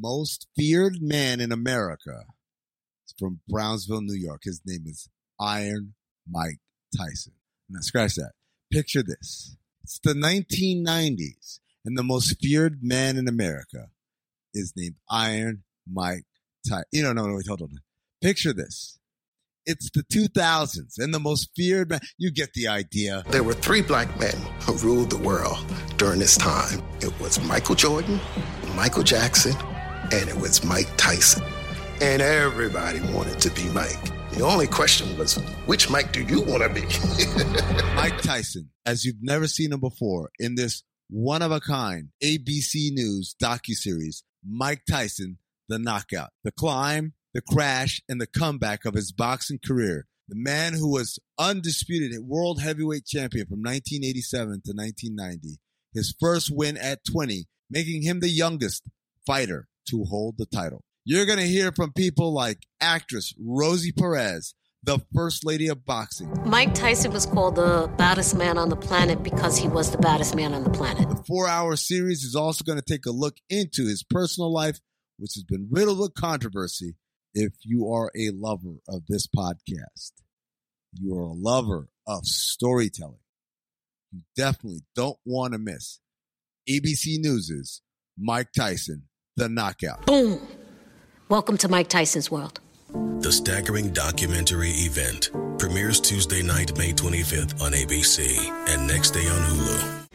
Most feared man in America is from Brownsville, New York. His name is Iron Mike Tyson. Now, scratch that. Picture this it's the 1990s, and the most feared man in America is named Iron Mike Tyson. You know, no, no, wait, hold on. Picture this. It's the 2000s and the most feared man. You get the idea. There were three black men who ruled the world during this time. It was Michael Jordan, Michael Jackson, and it was Mike Tyson. And everybody wanted to be Mike. The only question was, which Mike do you want to be? Mike Tyson, as you've never seen him before, in this one of a kind ABC News docuseries, Mike Tyson, the knockout, the climb, the crash, and the comeback of his boxing career. The man who was undisputed world heavyweight champion from 1987 to 1990. His first win at 20, making him the youngest fighter to hold the title. You're going to hear from people like actress Rosie Perez, the first lady of boxing. Mike Tyson was called the baddest man on the planet because he was the baddest man on the planet. The four hour series is also going to take a look into his personal life, which has been riddled with controversy. If you are a lover of this podcast, you are a lover of storytelling, you definitely don't want to miss ABC News's Mike Tyson, the knockout. Boom! Welcome to Mike Tyson's world. The staggering documentary event premieres Tuesday night, May 25th on ABC and next day on Hulu.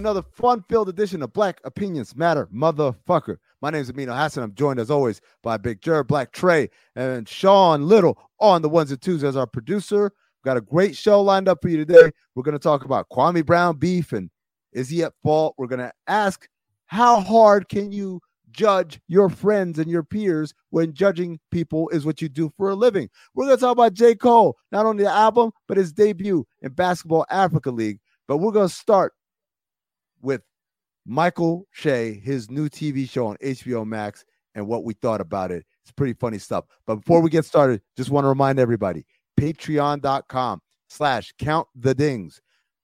Another fun-filled edition of Black Opinions Matter, motherfucker. My name is Amin Elhassan. I'm joined as always by Big Jer, Black Trey, and Sean Little on the ones and twos as our producer. We've got a great show lined up for you today. We're going to talk about Kwame Brown beef and is he at fault? We're going to ask how hard can you judge your friends and your peers when judging people is what you do for a living. We're going to talk about J. Cole, not only the album, but his debut in Basketball Africa League. But we're going to start with Michael Che, his new TV show on HBO Max, and what we thought about it. It's pretty funny stuff. But before we get started, just want to remind everybody, patreon.com slash count the dings.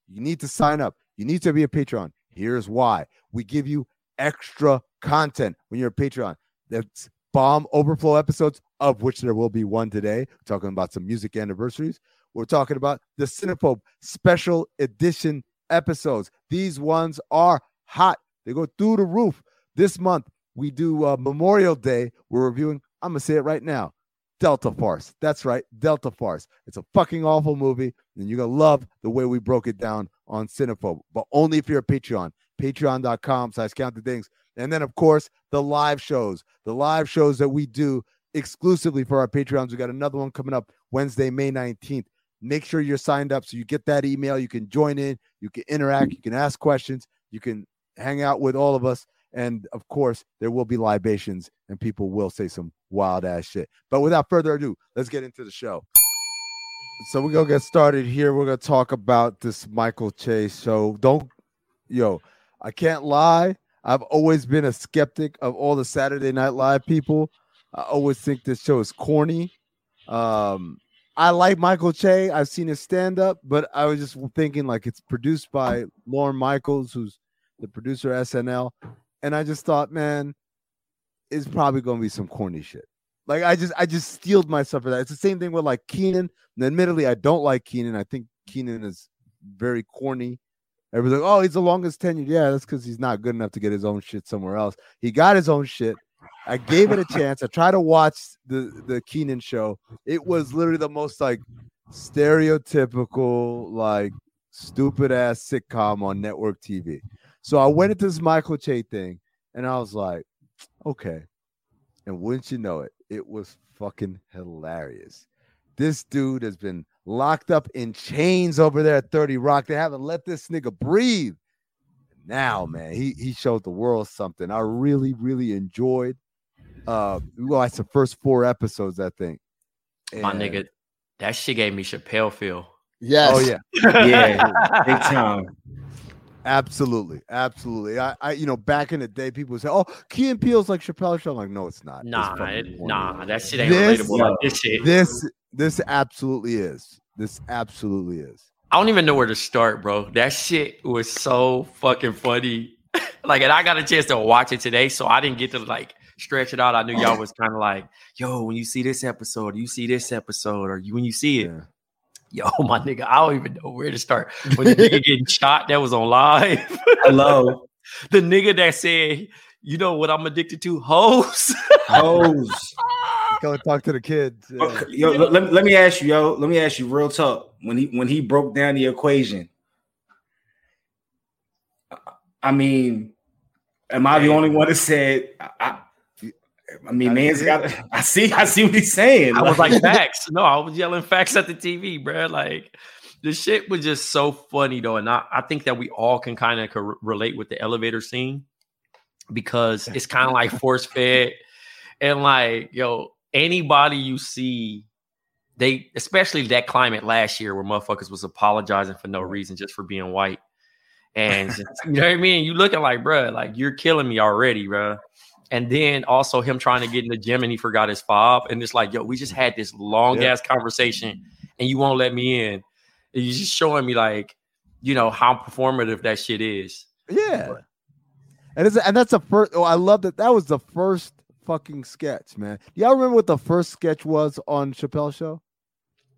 You need to sign up. You need to be a Patreon. Here's why. We give you extra content when you're a Patreon. That's bomb overflow episodes, of which there will be one today. We're talking about some music anniversaries. We're talking about the Cinephobe special edition episodes. These ones are hot. They go through the roof. This month, we do uh, Memorial Day. We're reviewing, I'm going to say it right now Delta Farce. That's right, Delta Farce. It's a fucking awful movie, and you're going to love the way we broke it down on Cinephobe, but only if you're a Patreon. Patreon.com slash count the dings. And then, of course, the live shows, the live shows that we do exclusively for our Patreons. We got another one coming up Wednesday, May 19th. Make sure you're signed up so you get that email. You can join in, you can interact, you can ask questions, you can hang out with all of us. And of course, there will be libations and people will say some wild ass shit. But without further ado, let's get into the show. So we're gonna get started here. We're gonna talk about this Michael Che's show. Don't yo, I can't lie. I've always been a skeptic of all the Saturday Night Live people. I always think this show is corny. Um, I like Michael Che. I've seen his stand up, but I was just thinking like it's produced by Lorne Michaels, who's the producer of SNL, and I just thought, man, it's probably going to be some corny shit. Like I just I just steeled myself for that. It's the same thing with like Kenan. And admittedly, I don't like Kenan. I think Kenan is very corny. Everybody's like, oh, he's the longest tenured. Yeah, that's because he's not good enough to get his own shit somewhere else. He got his own shit. I gave it a chance. I tried to watch the the Kenan show. It was literally the most like stereotypical, like stupid ass sitcom on network TV. So I went into this Michael Che thing and I was like, okay. And wouldn't you know it, it was fucking hilarious. This dude has been locked up in chains over there at 30 Rock. They haven't let this nigga breathe. Now, man, he he showed the world something. I really, really enjoyed. Uh, well, it's the first four episodes, I think. My nigga, that shit gave me Chappelle feel. Yes. Oh yeah, Yeah, big time. absolutely, absolutely. I, I, you know, back in the day, people would say, "Oh, Key and Peele's like Chappelle show." I'm like, no, it's not. It's Nah, fucking it, nah, that shit ain't This- relatable like this shit. This, this absolutely is. This absolutely is. I don't even know where to start, bro. That shit was so fucking funny. like, and I got a chance to watch it today, so I didn't get to like stretch it out. I knew y'all oh. was kind of like, yo, when you see this episode, you see this episode, or you when you see it, Yeah. yo, my nigga, I don't even know where to start. When the nigga getting shot, that was on live. Hello, the nigga that said, you know what I'm addicted to? Hoes. hoes. Go and talk to the kids. Yeah. Okay, Yo, let, let- let me ask you, yo. Let me ask you, real talk. When he when he broke down the equation, I mean, am I the only one that said? I, I, I mean, I man's see got. I see. I see what he's saying. I was like, facts. No, I was yelling facts at the TV, bro. Like the shit was just so funny though, and I, I think that we all can kind of co- relate with the elevator scene because it's kind of like force fed, and like yo, anybody you see, they especially that climate last year where motherfuckers was apologizing for no reason just for being white, and you know what I mean. You looking like, bruh, like you're killing me already, bruh. And then also him trying to get in the gym and he forgot his fob. And it's like, yo, we just had this long Yeah. ass conversation and you won't let me in. And you're just showing me like, you know, how performative that shit is. Yeah. And it's and that's the first. Oh, I love that. That was the first fucking sketch, man. Y'all remember what the first sketch was on Chappelle Show?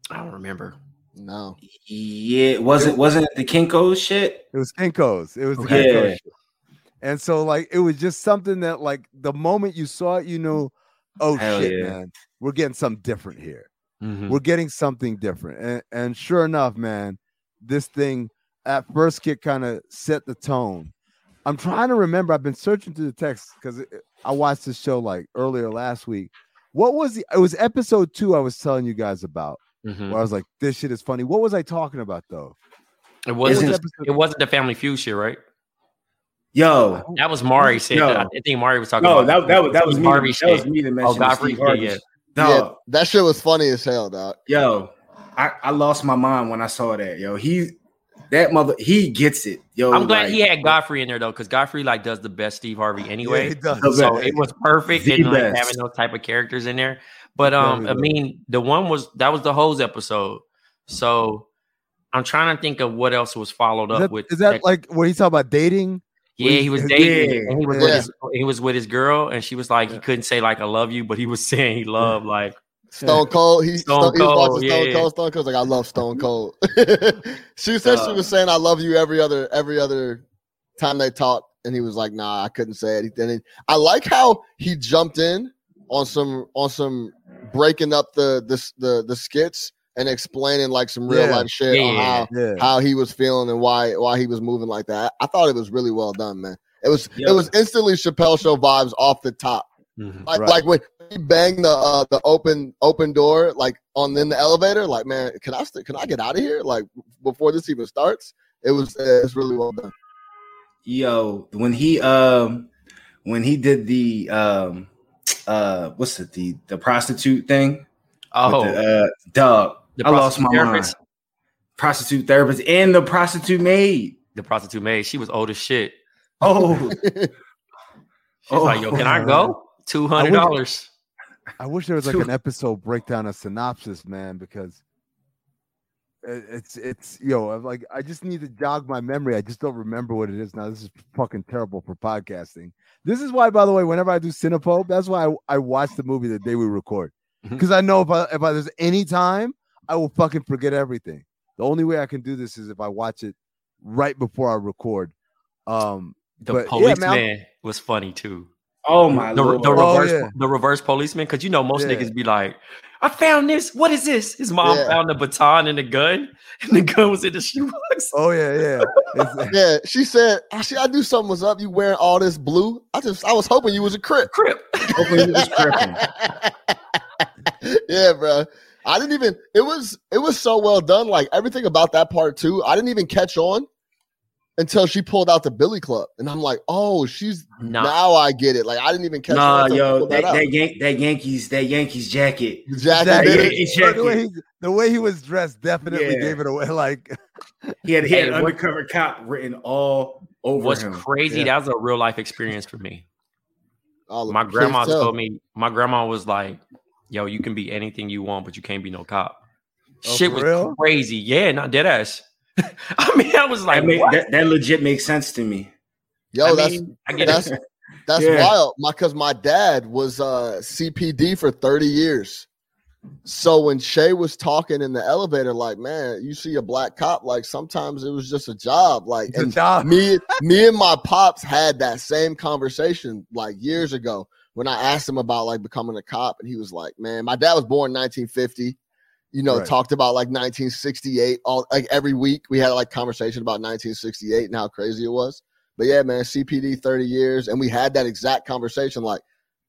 I don't remember. No. yeah, wasn't wasn't it the Kinko's shit? It was Kinko's. It was the Yeah. Kinko's show. And so like it was just something that like the moment you saw it, you know, oh Hell shit, yeah. man, we're getting something different here. Mhm. We're getting something different. And and sure enough, man, this thing at first kick kind of set the tone. I'm trying to remember. I've been searching through the text because I watched this show like earlier last week. What was the? It was episode two. I was telling you guys about. Mhm. Where I was like, "This shit is funny." What was I talking about though? It wasn't. Isn't- It wasn't the Family Feud shit, right? Yo, That was Mari said. No. I think Mari was talking no, about that, that was that was Steve me. That was shit. me that Oh, Godfrey, Steve Harvey. yeah, yeah. Dog, Yeah, that shit was funny as hell, dog. Yo, I, I lost my mind when I saw that. Yo, he that mother he gets it. Yo, I'm glad like, he had Godfrey in there though, because Godfrey like does the best Steve Harvey anyway. Yeah, he does. So it was perfect The and like best. having those type of characters in there. But um, I mean, the one was that was the hose episode. So I'm trying to think of what else was followed Is up that, with. is that like what he's talking about dating? yeah, he was Yeah. dating. And he was with his he was with his girl, and she was like he couldn't say like I love you, but he was saying he loved like Stone Cold. He, Stone Stone, he was Cold, watching Stone yeah. Cold. Stone Cold's like, I love Stone Cold. she said she Uh, was saying, I love you every other every other time they talked, and he was like, Nah, I couldn't say it. Then he- I like how he jumped in on some on some breaking up the the the, the skits and explaining like some real Yeah. life shit Yeah, on how Yeah. how he was feeling and why why he was moving like that. I thought it was really well done, man. It was Yeah. it was instantly Chappelle show vibes off the top. Like Right. like when he banged the uh, the open open door like on in the elevator, like man, can I st- can I get out of here? Like before this even starts, it was uh, it's really well done. yo when he um when he did the um uh what's it the the prostitute thing oh the, uh dog the I lost my prostitute mind prostitute therapist and the prostitute maid the prostitute maid. She was old as shit. oh She's like, yo, can I go? Two hundred dollars. I wish there was like an episode breakdown, a synopsis, man, because it- it's it's yo, I'm like I just need to jog my memory. I just don't remember what it is now. This is fucking terrible for podcasting. This is why, by the way, whenever I do Cinephobe, that's why I, I watch the movie the day we record because I know if I if I, there's any time, I will fucking forget everything. The only way I can do this is if I watch it right before I record. Um, The but yeah, policeman was funny too. Oh my The, lord! the Oh, reverse yeah. the reverse policeman, because you know most Yeah. niggas be like, I found this. What is this? His mom Yeah. found the baton and the gun, and the gun was in the shoebox. Oh yeah, yeah. Yeah, she said, "Actually, I knew something was up. You wearing all this blue? I just, I was hoping you was a crip." Crip. Hopefully he was tripping. yeah, bro. I didn't even. It was, it was so well done. Like everything about that part too. I didn't even catch on until she pulled out the Billy Club, and I'm like, oh, she's Nah. now I get it. Like I didn't even catch Nah, on. yo, pulled that, that, Yan- that Yankees that Yankees jacket. The jacket Exactly. did it. Yankee But the, way he, the way he was dressed definitely Yeah. gave it away. Like, He had, he had Hey, what- undercover cop written all over What's him. crazy? Yeah. That was a real life experience for me. All of My it. Please grandma tell. told me. My grandma was like, "Yo, you can be anything you want, but you can't be no cop." Oh, Shit was real? crazy. Yeah, not dead ass. I mean, I was like, That, make, what? that, that legit makes sense to me. Yo, I that's mean, I get that's it. that's Yeah. wild. My because my dad was uh CPD for 30 years. So when Che was talking in the elevator, like, man, you see a black cop, like sometimes it was just a job. Like it's a and job. me, me and my pops had that same conversation like years ago when I asked him about like becoming a cop, and he was like, Man, my dad was born in 1950. You know, Right. talked about like 1968 all like every week. We had like conversation about 1968 and how crazy it was. But yeah, man, CPD 30 years, and we had that exact conversation. Like,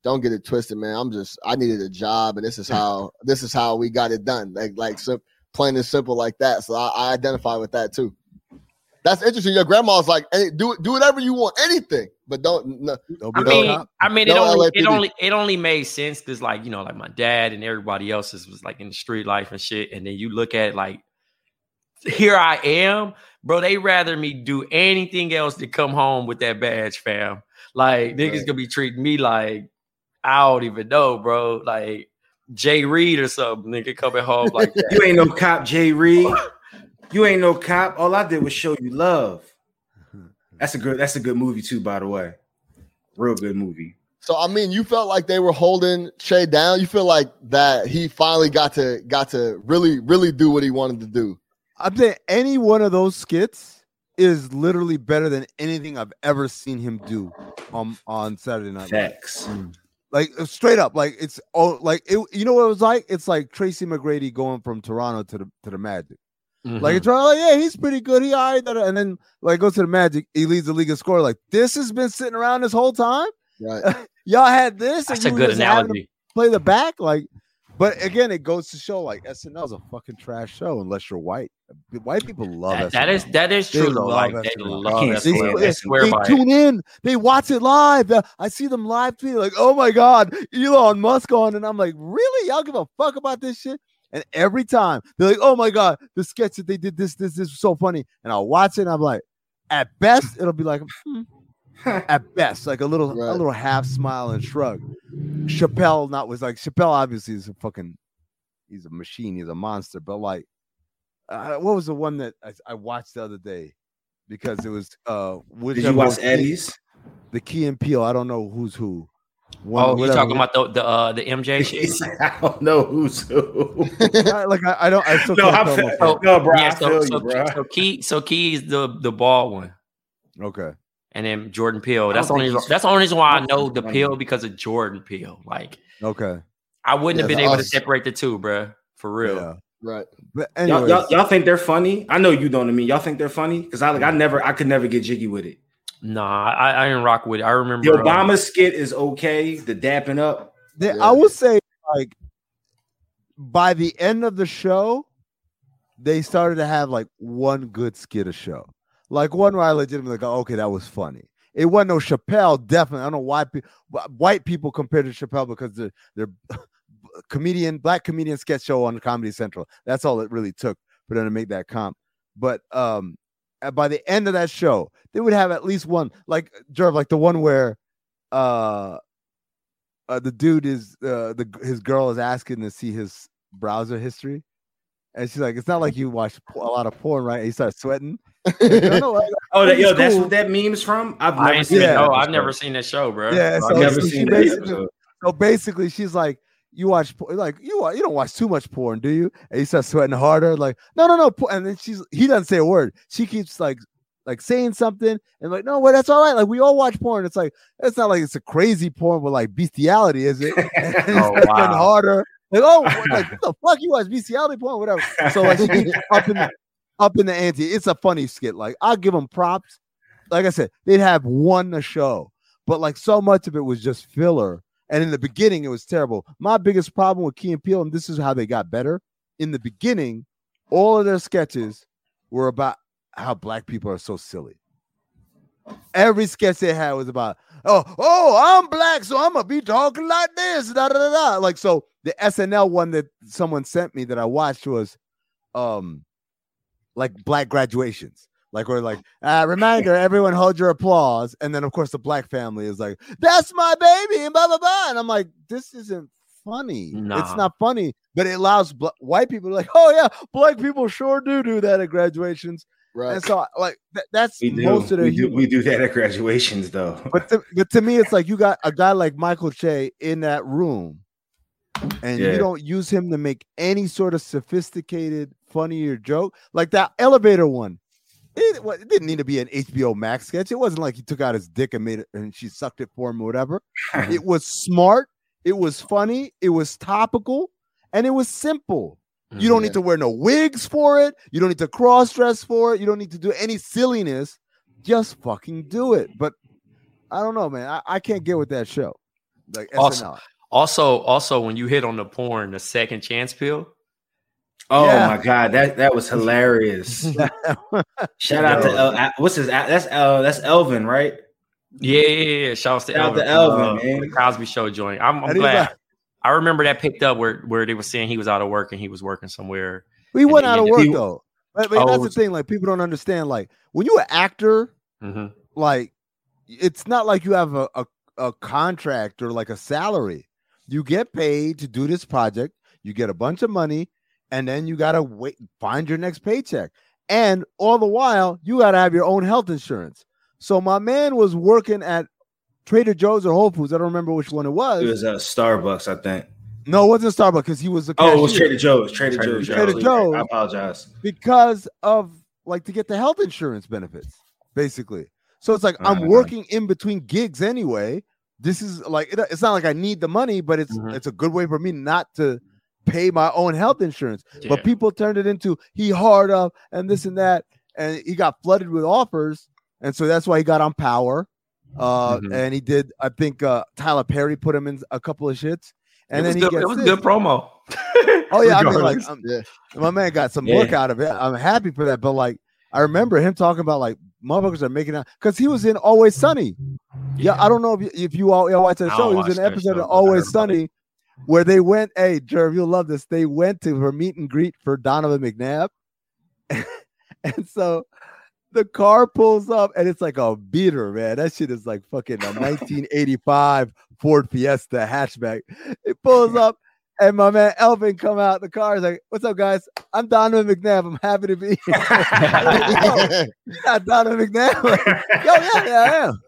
don't get it twisted, man. I'm just I needed a job, and this is how this is how we got it done. Like like sim- plain and simple like that. So I, I identify with that too. That's interesting. Your grandma's like, hey, do do whatever you want, anything, but don't. No, Don't be I mean, cop. I mean, it No only, it only, it only made sense because, like, you know, like my dad and everybody else's was like in the street life and shit. And then you look at like, here I am, bro. They rather me do anything else to come home with that badge, fam. Like niggas Right. gonna be treating me like I don't even know, bro. Like Jay Reed or something, nigga coming home like that. You ain't no cop, Jay Reed. You ain't no cop. All I did was show you love. That's a good. That's a good movie too, by the way. Real good movie. So I mean, you felt like they were holding Che down. You feel like that he finally got to got to really really do what he wanted to do. I'm saying any one of those skits is literally better than anything I've ever seen him do on on Saturday Night Live. Facts. Like uh, straight up, like it's oh, like it. You know what it was like? It's like Tracy McGrady going from Toronto to the to the Magic. Mm-hmm. Like it's like, yeah, he's pretty good. He all right, and then like goes to the Magic, he leads the league of score. Like this has been sitting around this whole time. Right. Y'all had this. that's and a good just having to analogy. Play the back, like. But again, it goes to show like SNL is a fucking trash show unless you're white. White people love That, SNL. that is that is They true love Like they love it. They swear they by it. tune in, they watch it live. Uh, I see them live tweet like, "Oh my god, Elon Musk on," and I'm like, "Really? Y'all give a fuck about this shit?" And every time they're like, "Oh my god, the sketch that they did this, this, this was so funny," and I'll watch it. and I'm like, at best, it'll be like, hmm. at best, like a little, a little half smile and shrug. Chappelle not was like Chappelle. Obviously, is a fucking, he's a machine. He's a monster. But like, uh, what was the one that I, I watched the other day? Because it was uh, Did whichever you watch was- Eddie's? the Key and Peele. I don't know who's who. One- Oh, you whatever. talking about the the uh, the MJ shit? I don't know who's who. I- like I, I don't. I still no, can't I tell feel, myself. no, bro. yeah, I so feel so, you, bro. so Key so Key's the the bald one, Okay. and then Jordan Peele. That's the only that's the only reason why I I know the he's Peele because of Jordan Peele. Like Okay. I wouldn't have been able to separate the two, bruh. For real. Yeah. Right. But Y'all, y'all, y'all think they're funny? I know you don't. I mean, y'all think they're funny because I like. I never. I could never get jiggy with it. Nah, I, I didn't rock with it. I remember The uh, Obama skit is okay. The dapping up. they- Yeah. I would say like by the end of the show, they started to have like one good skit a show. Like one where I legitimately go, okay, that was funny. It wasn't no Chappelle, definitely. I don't know why pe- wh- white people compared to Chappelle because they're they're comedian, black comedian sketch show on Comedy Central. That's all it really took for them to make that comp. But um by the end of that show, they would have at least one, like Jerv, like the one where uh uh, the dude is uh, the his girl is asking to see his browser history, and she's like, "It's not like you watch a lot of porn, right?" And he starts sweating. Like, "No, no, like, Oh, that, yo, It's that's what that meme's from. I've never ain't seen. seen Yeah. no, that I've never seen that show, bro. Yeah, So so I've never she seen that basically- So basically, she's like, "You watch like you you don't watch too much porn, do you?" And he starts sweating harder, like, "No, no, no." And then she's he doesn't say a word. She keeps like like saying something and like, no, well, that's all right. Like we all watch porn. It's like it's not like it's a crazy porn with like bestiality, is it? And Oh, wow. harder. Like, oh, like what the fuck you watch bestiality porn, whatever. So like she up in the up in the ante. It's a funny skit. Like I'll give them props. Like I said, they'd have won the show, but like so much of it was just filler. And in the beginning, it was terrible. My biggest problem with Key and Peele, and this is how they got better. In the beginning, all of their sketches were about how black people are so silly. Every sketch they had was about, oh, oh, I'm black, so I'm gonna be talking like this, da da da da. Like so, the SNL one that someone sent me that I watched was, um, like black graduations. Like we're like, uh, reminder, everyone hold your applause. And then of course the black family is like, that's my baby, and blah blah blah. And I'm like, this isn't funny. It's not funny, but it allows bl- white people to like, oh yeah, black people sure do do that at graduations. Right. And so like th- that's We do. most of their we, do we do that at graduations, though. But to, but to me, it's like you got a guy like Michael Che in that room, and Yeah. you don't use him to make any sort of sophisticated, funnier joke like that elevator one. It, it didn't need to be an HBO Max sketch. It wasn't like he took out his dick and made it, and she sucked it for him or whatever. it was smart. It was funny. It was topical, and it was simple. You don't mm-hmm. need to wear no wigs for it. You don't need to cross dress for it. You don't need to do any silliness. Just fucking do it. But I don't know, man. I, I can't get with that show. Like Also- SNL. Also, also when you hit on the porn, the second chance pill. Oh Yeah. my god, that that was hilarious. Shout out to El, uh, what's his? uh, That's El, that's Elvin, right? Yeah, yeah, yeah. Shout out to Shout out Elvin, to Elvin, uh, man. the Cosby Show joint. I'm, I'm glad. got- I remember that picked up where where they were saying he was out of work and he was working somewhere. we went out of work he- though. But, but Oh, that's the thing. Like people don't understand. Like when you're an actor, hmm like it's not like you have a, a, a contract or like a salary. You get paid to do this project, you get a bunch of money, and then you gotta wait, find your next paycheck. And all the while, you gotta have your own health insurance. So my man was working at Trader Joe's or Whole Foods. I don't remember which one it was. It was uh, Starbucks, I think. no, it wasn't Starbucks because he was a Oh, it was. Trader Joe's. Trader, Trader Joe's. Trader. Joe's. I apologize. because of like to get the health insurance benefits, basically. So it's like I'm Uh-huh. working in between gigs anyway. This is like it- it's not like I need the money, but it's Mhm. it's a good way for me not to pay my own health insurance. Yeah. But people turned it into he hard up and this and that, and he got flooded with offers, and so that's why he got on Power. Uh, Mhm. and he did. I think uh, Tyler Perry put him in a couple of shits, and it was then he good. gets It was this. good promo. Oh yeah, I mean, like Regardless. um, Yeah. my man got some Yeah. work out of it. I'm happy for that. But like, I remember him talking about like motherfuckers are making out because he was in Always Sunny. Yeah, I don't know if you, if you all y'all watch that show. He was in an episode show, of but I heard Always Sunny where they went. Hey, Jerv, you'll love this. They went to her meet and greet for Donovan McNabb, and so the car pulls up and it's like a beater, man. That shit is like fucking a 1985 Ford Fiesta hatchback. It pulls up. And my man Elvin come out the car. He's like, "What's up, guys? I'm Donovan McNabb. I'm happy to be here." Yo, you not Donovan McNabb? Like, Yo, yeah, yeah, I am.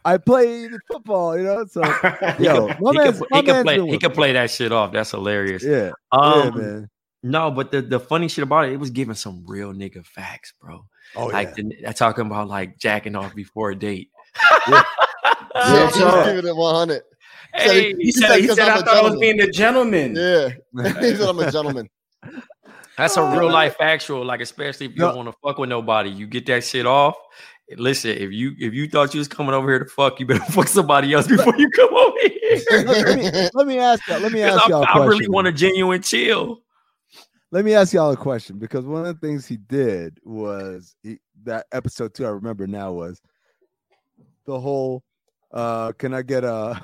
I play football, you know. So, yo, my he man's, could, my he could man's play. been He with- could play that shit off. That's hilarious. yeah, Um, yeah, man. No, but the, the funny shit about it, it was giving some real nigga facts, bro. Oh like yeah, the, talking about like jacking off before a date. Yeah, Yeah, he's so- giving it 100. Hey, he said, he 'cause said I'm I a thought I was being a gentleman. Yeah. he said I'm a gentleman. that's a real life actual, Like especially if you No. don't want to fuck with nobody, you get that shit off. Listen, if you if you thought you was coming over here to fuck, you better fuck somebody else before you come over here. let, me, let me ask y'all. Let me 'Cause ask I, y'all a I question. really want a genuine chill. let me ask y'all a question because one of the things he did was he, that episode two. I remember now was the whole. uh Can I get a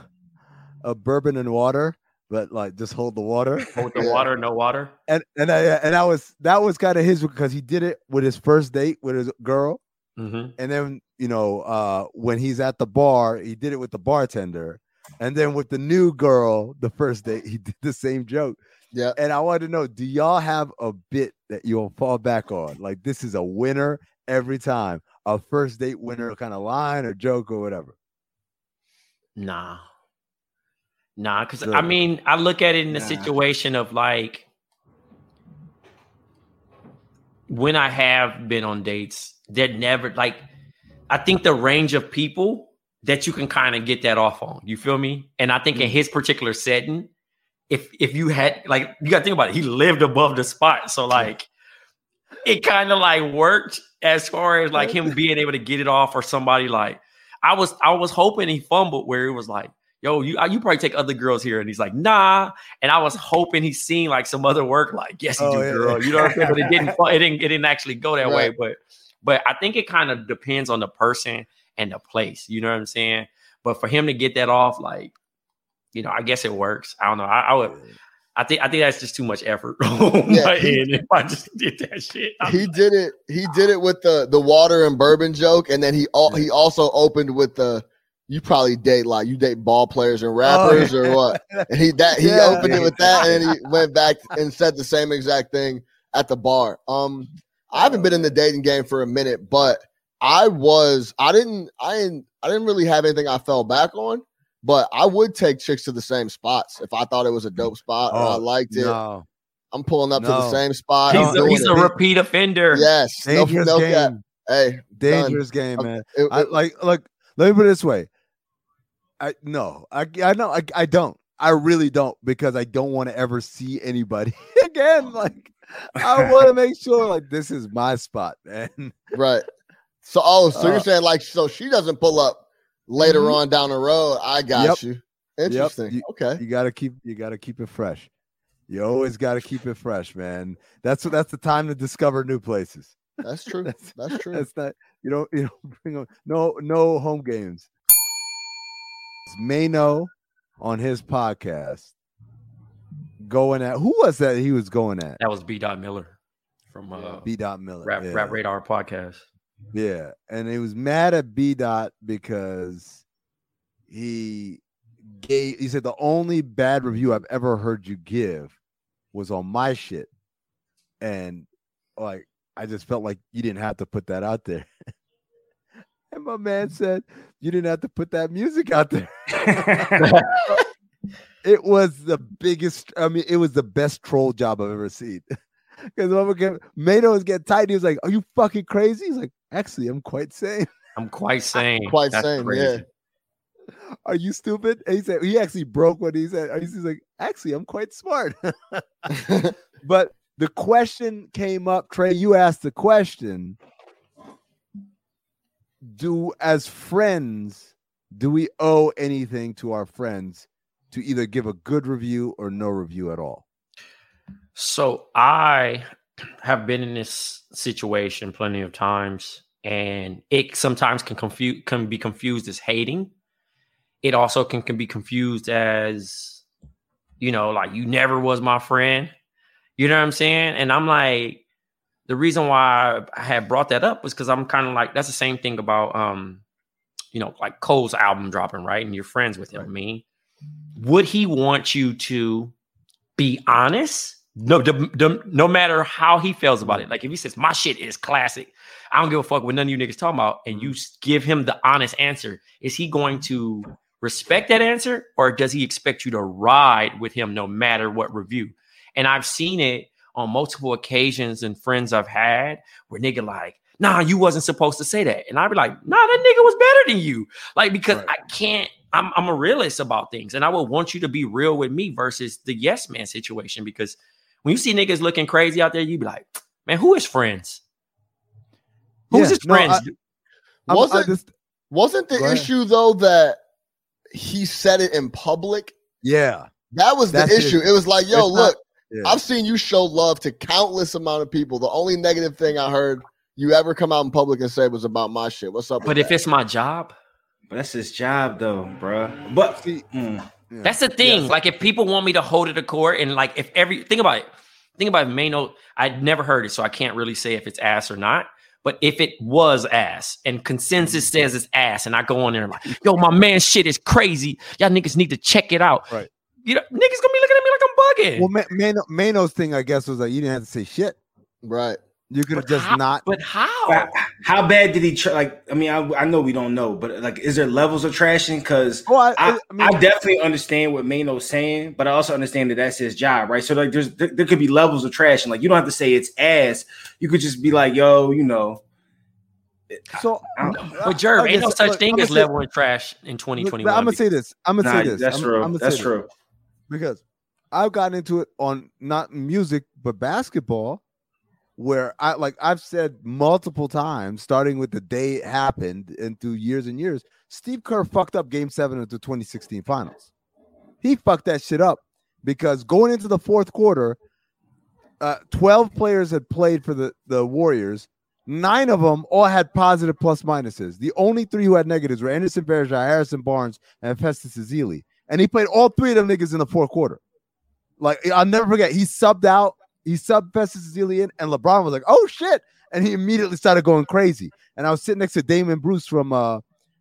a bourbon and water? But like, just hold the water. Hold the water, no water. and and I and that was that was kind of his because he did it with his first date with his girl, Mm-hmm. and then you know uh when he's at the bar, he did it with the bartender, and then with the new girl, the first date, he did the same joke. Yeah. And I wanted to know, do y'all have a bit that you'll fall back on? Like this is a winner every time, a first date winner kind of line or joke or whatever. Nah. Nah, because I mean, I look at it in the Nah. situation of like, when I have been on dates, they're never like I think the range of people that you can kind of get that off on. You feel me? And I think in mm-hmm. his particular setting, if if you had like you gotta think about it, he lived above the spot. So like it kind of like worked as far as like him being able to get it off or somebody like I was I was hoping he fumbled where it was like, yo, you you probably take other girls here. And he's like, nah. And I was hoping he's seen like some other work, like, yes, you Oh, do, yeah. girl. You know what I'm saying? But it didn't it didn't it didn't actually go that way. But but I think it kind of depends on the person and the place. You know what I'm saying? But for him to get that off, like, you know, I guess it works. I don't know. I, I would I think I think that's just too much effort on Yeah, my he- end if I just did that shit. I'm he did it. He did it with the the water and bourbon joke, and then he al- he also opened with the. You probably date like you date ball players and rappers or what? And he that he Yeah. opened it with that, and then he went back and said the same exact thing at the bar. Um, I haven't been in the dating game for a minute, but I was I didn't I didn't I didn't really have anything I fell back on, but I would take chicks to the same spots if I thought it was a dope spot or I Oh, liked it. No, I'm pulling up to the same spot. he's, a, he's a repeat offender. yes, dangerous no game. cap. Hey, Dangerous game, Um, man. it- I, it- like, look, let me put it this way. I no, I I know I, I don't. I really don't because I don't want to ever see anybody again. Like, I want to make sure like this is my spot, man. right. So, oh, so Uh, you're saying like, so she doesn't pull up later Mhm. on down the road. I got Yep. you. Interesting. You- okay. You gotta keep you gotta keep it fresh. You always gotta keep it fresh, man. That's what that's the time to discover new places. That's true. That's- That's true. That's not you don't you don't bring on no no home games. Mano on his podcast going at who was that he was going at? That was B. Dot Miller from uh, B. Dot Miller. Rap, yeah. Rap Radar podcast. Yeah, and he was mad at B. Dot because he gave. He said the only bad review I've ever heard you give was on my shit, and like I just felt like you didn't have to put that out there. and my man said you didn't have to put that music out there. it was the biggest. I mean, it was the best troll job I've ever seen. Because when we get, Mano was getting tight. He was like, "Are you fucking crazy?" He's like, "Actually, I'm quite sane." I'm quite sane. Quite That's sane, crazy. Are you stupid? And he said he actually broke what he said. He's like, "Actually, I'm quite smart." but the question came up, Trey. You asked the question: Do as friends, do we owe anything to our friends to either give a good review or no review at all? So I have been in this situation plenty of times, and it sometimes can confuse can be confused as hating. It also can, can be confused as, you know, like you never was my friend. You know what I'm saying? And I'm like, the reason why I had brought that up was because I'm kind of like that's the same thing about um, you know, like Cole's album dropping, right? And you're friends with him. I mean, would he want you to be honest? No, the, the, no matter how he feels about it. Like if he says my shit is classic, I don't give a fuck what none of you niggas talking about, and you give him the honest answer. Is he going to respect that answer, or does he expect you to ride with him no matter what review? And I've seen it on multiple occasions and friends I've had where nigga like, nah, you wasn't supposed to say that, and I'd be like, nah, that nigga was better than you, like because Right. I can't. I'm I'm a realist about things, and I would want you to be real with me versus the yes man situation because when you see niggas looking crazy out there, you be like, man, who is friends? Who's Yeah, his no, friends? I- I'm- I wasn't just- wasn't the issue though that he said it in public? yeah, That was the That's it. issue. It was like, yo, It's not- look, yeah. I've seen you show love to countless amount of people. The only negative thing I heard you ever come out in public and say was about my shit. What's up? but with if that? it's my job, But that's his job, though, bruh. But See, mm, yeah. that's the thing. Yes. Like if people want me to hold it to court, and like if every think about it, think about it, Mano. I'd never heard it, so I can't really say if it's ass or not. But if it was ass and consensus says it's ass, and I go on there and like, yo, my man shit is crazy. Y'all niggas need to check it out. Right. You know, niggas gonna be looking at me like I'm bugging. well, Ma- Mano, Mano's thing, I guess, was like you didn't have to say shit. right. You could have just how- not. But how? How bad did he try? Like, I mean, I, I know we don't know, but like, is there levels of trashing? Because Oh, I- I, I I, definitely understand what Mano's saying, but I also understand that that's his job, right? So like, there's there, there could be levels of trashing. Like, you don't have to say it's ass. You could just be like, yo, you know, So, But Jerv, Okay, ain't no such look, thing I'ma as say- level and trash in 2021. I'm gonna say this. I'm gonna nah, say this. that's I'm, true. I'm gonna that's say this. true. because I've gotten into it on not music but basketball, where I like I've said multiple times, starting with the day it happened and through years and years, Steve Kerr fucked up Game Seven of the 2016 Finals. He fucked that shit up because going into the fourth quarter, uh, 12 players had played for the the Warriors. Nine of them all had positive plus minuses. The only three who had negatives were Anderson Varejao, Harrison Barnes, and Festus Ezeli. And he played all three of them niggas in the fourth quarter. Like I'll never forget, he subbed out, he Festus Ezeli in, and LeBron was like, "Oh shit!" And he immediately started going crazy. And I was sitting next to Damon Bruce from uh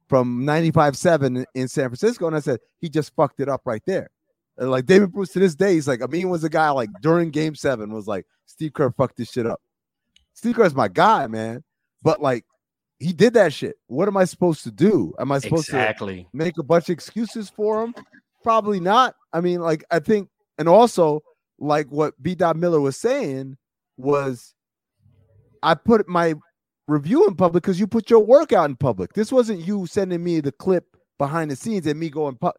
from 95.7 in San Francisco, and I said, he just fucked it up right there. And like Damon Bruce to this day, he's like, I mean, was a guy like during game seven was like, Steve Kerr fucked this shit up. Steve Kerr's my guy, man. But like he did that shit. What am I supposed to do? Am I supposed to make a bunch of excuses for him? Probably not. I mean, like I think, and also like what B. Dot Miller was saying was, I put my review in public because you put your work out in public. This wasn't you sending me the clip behind the scenes and me going pu-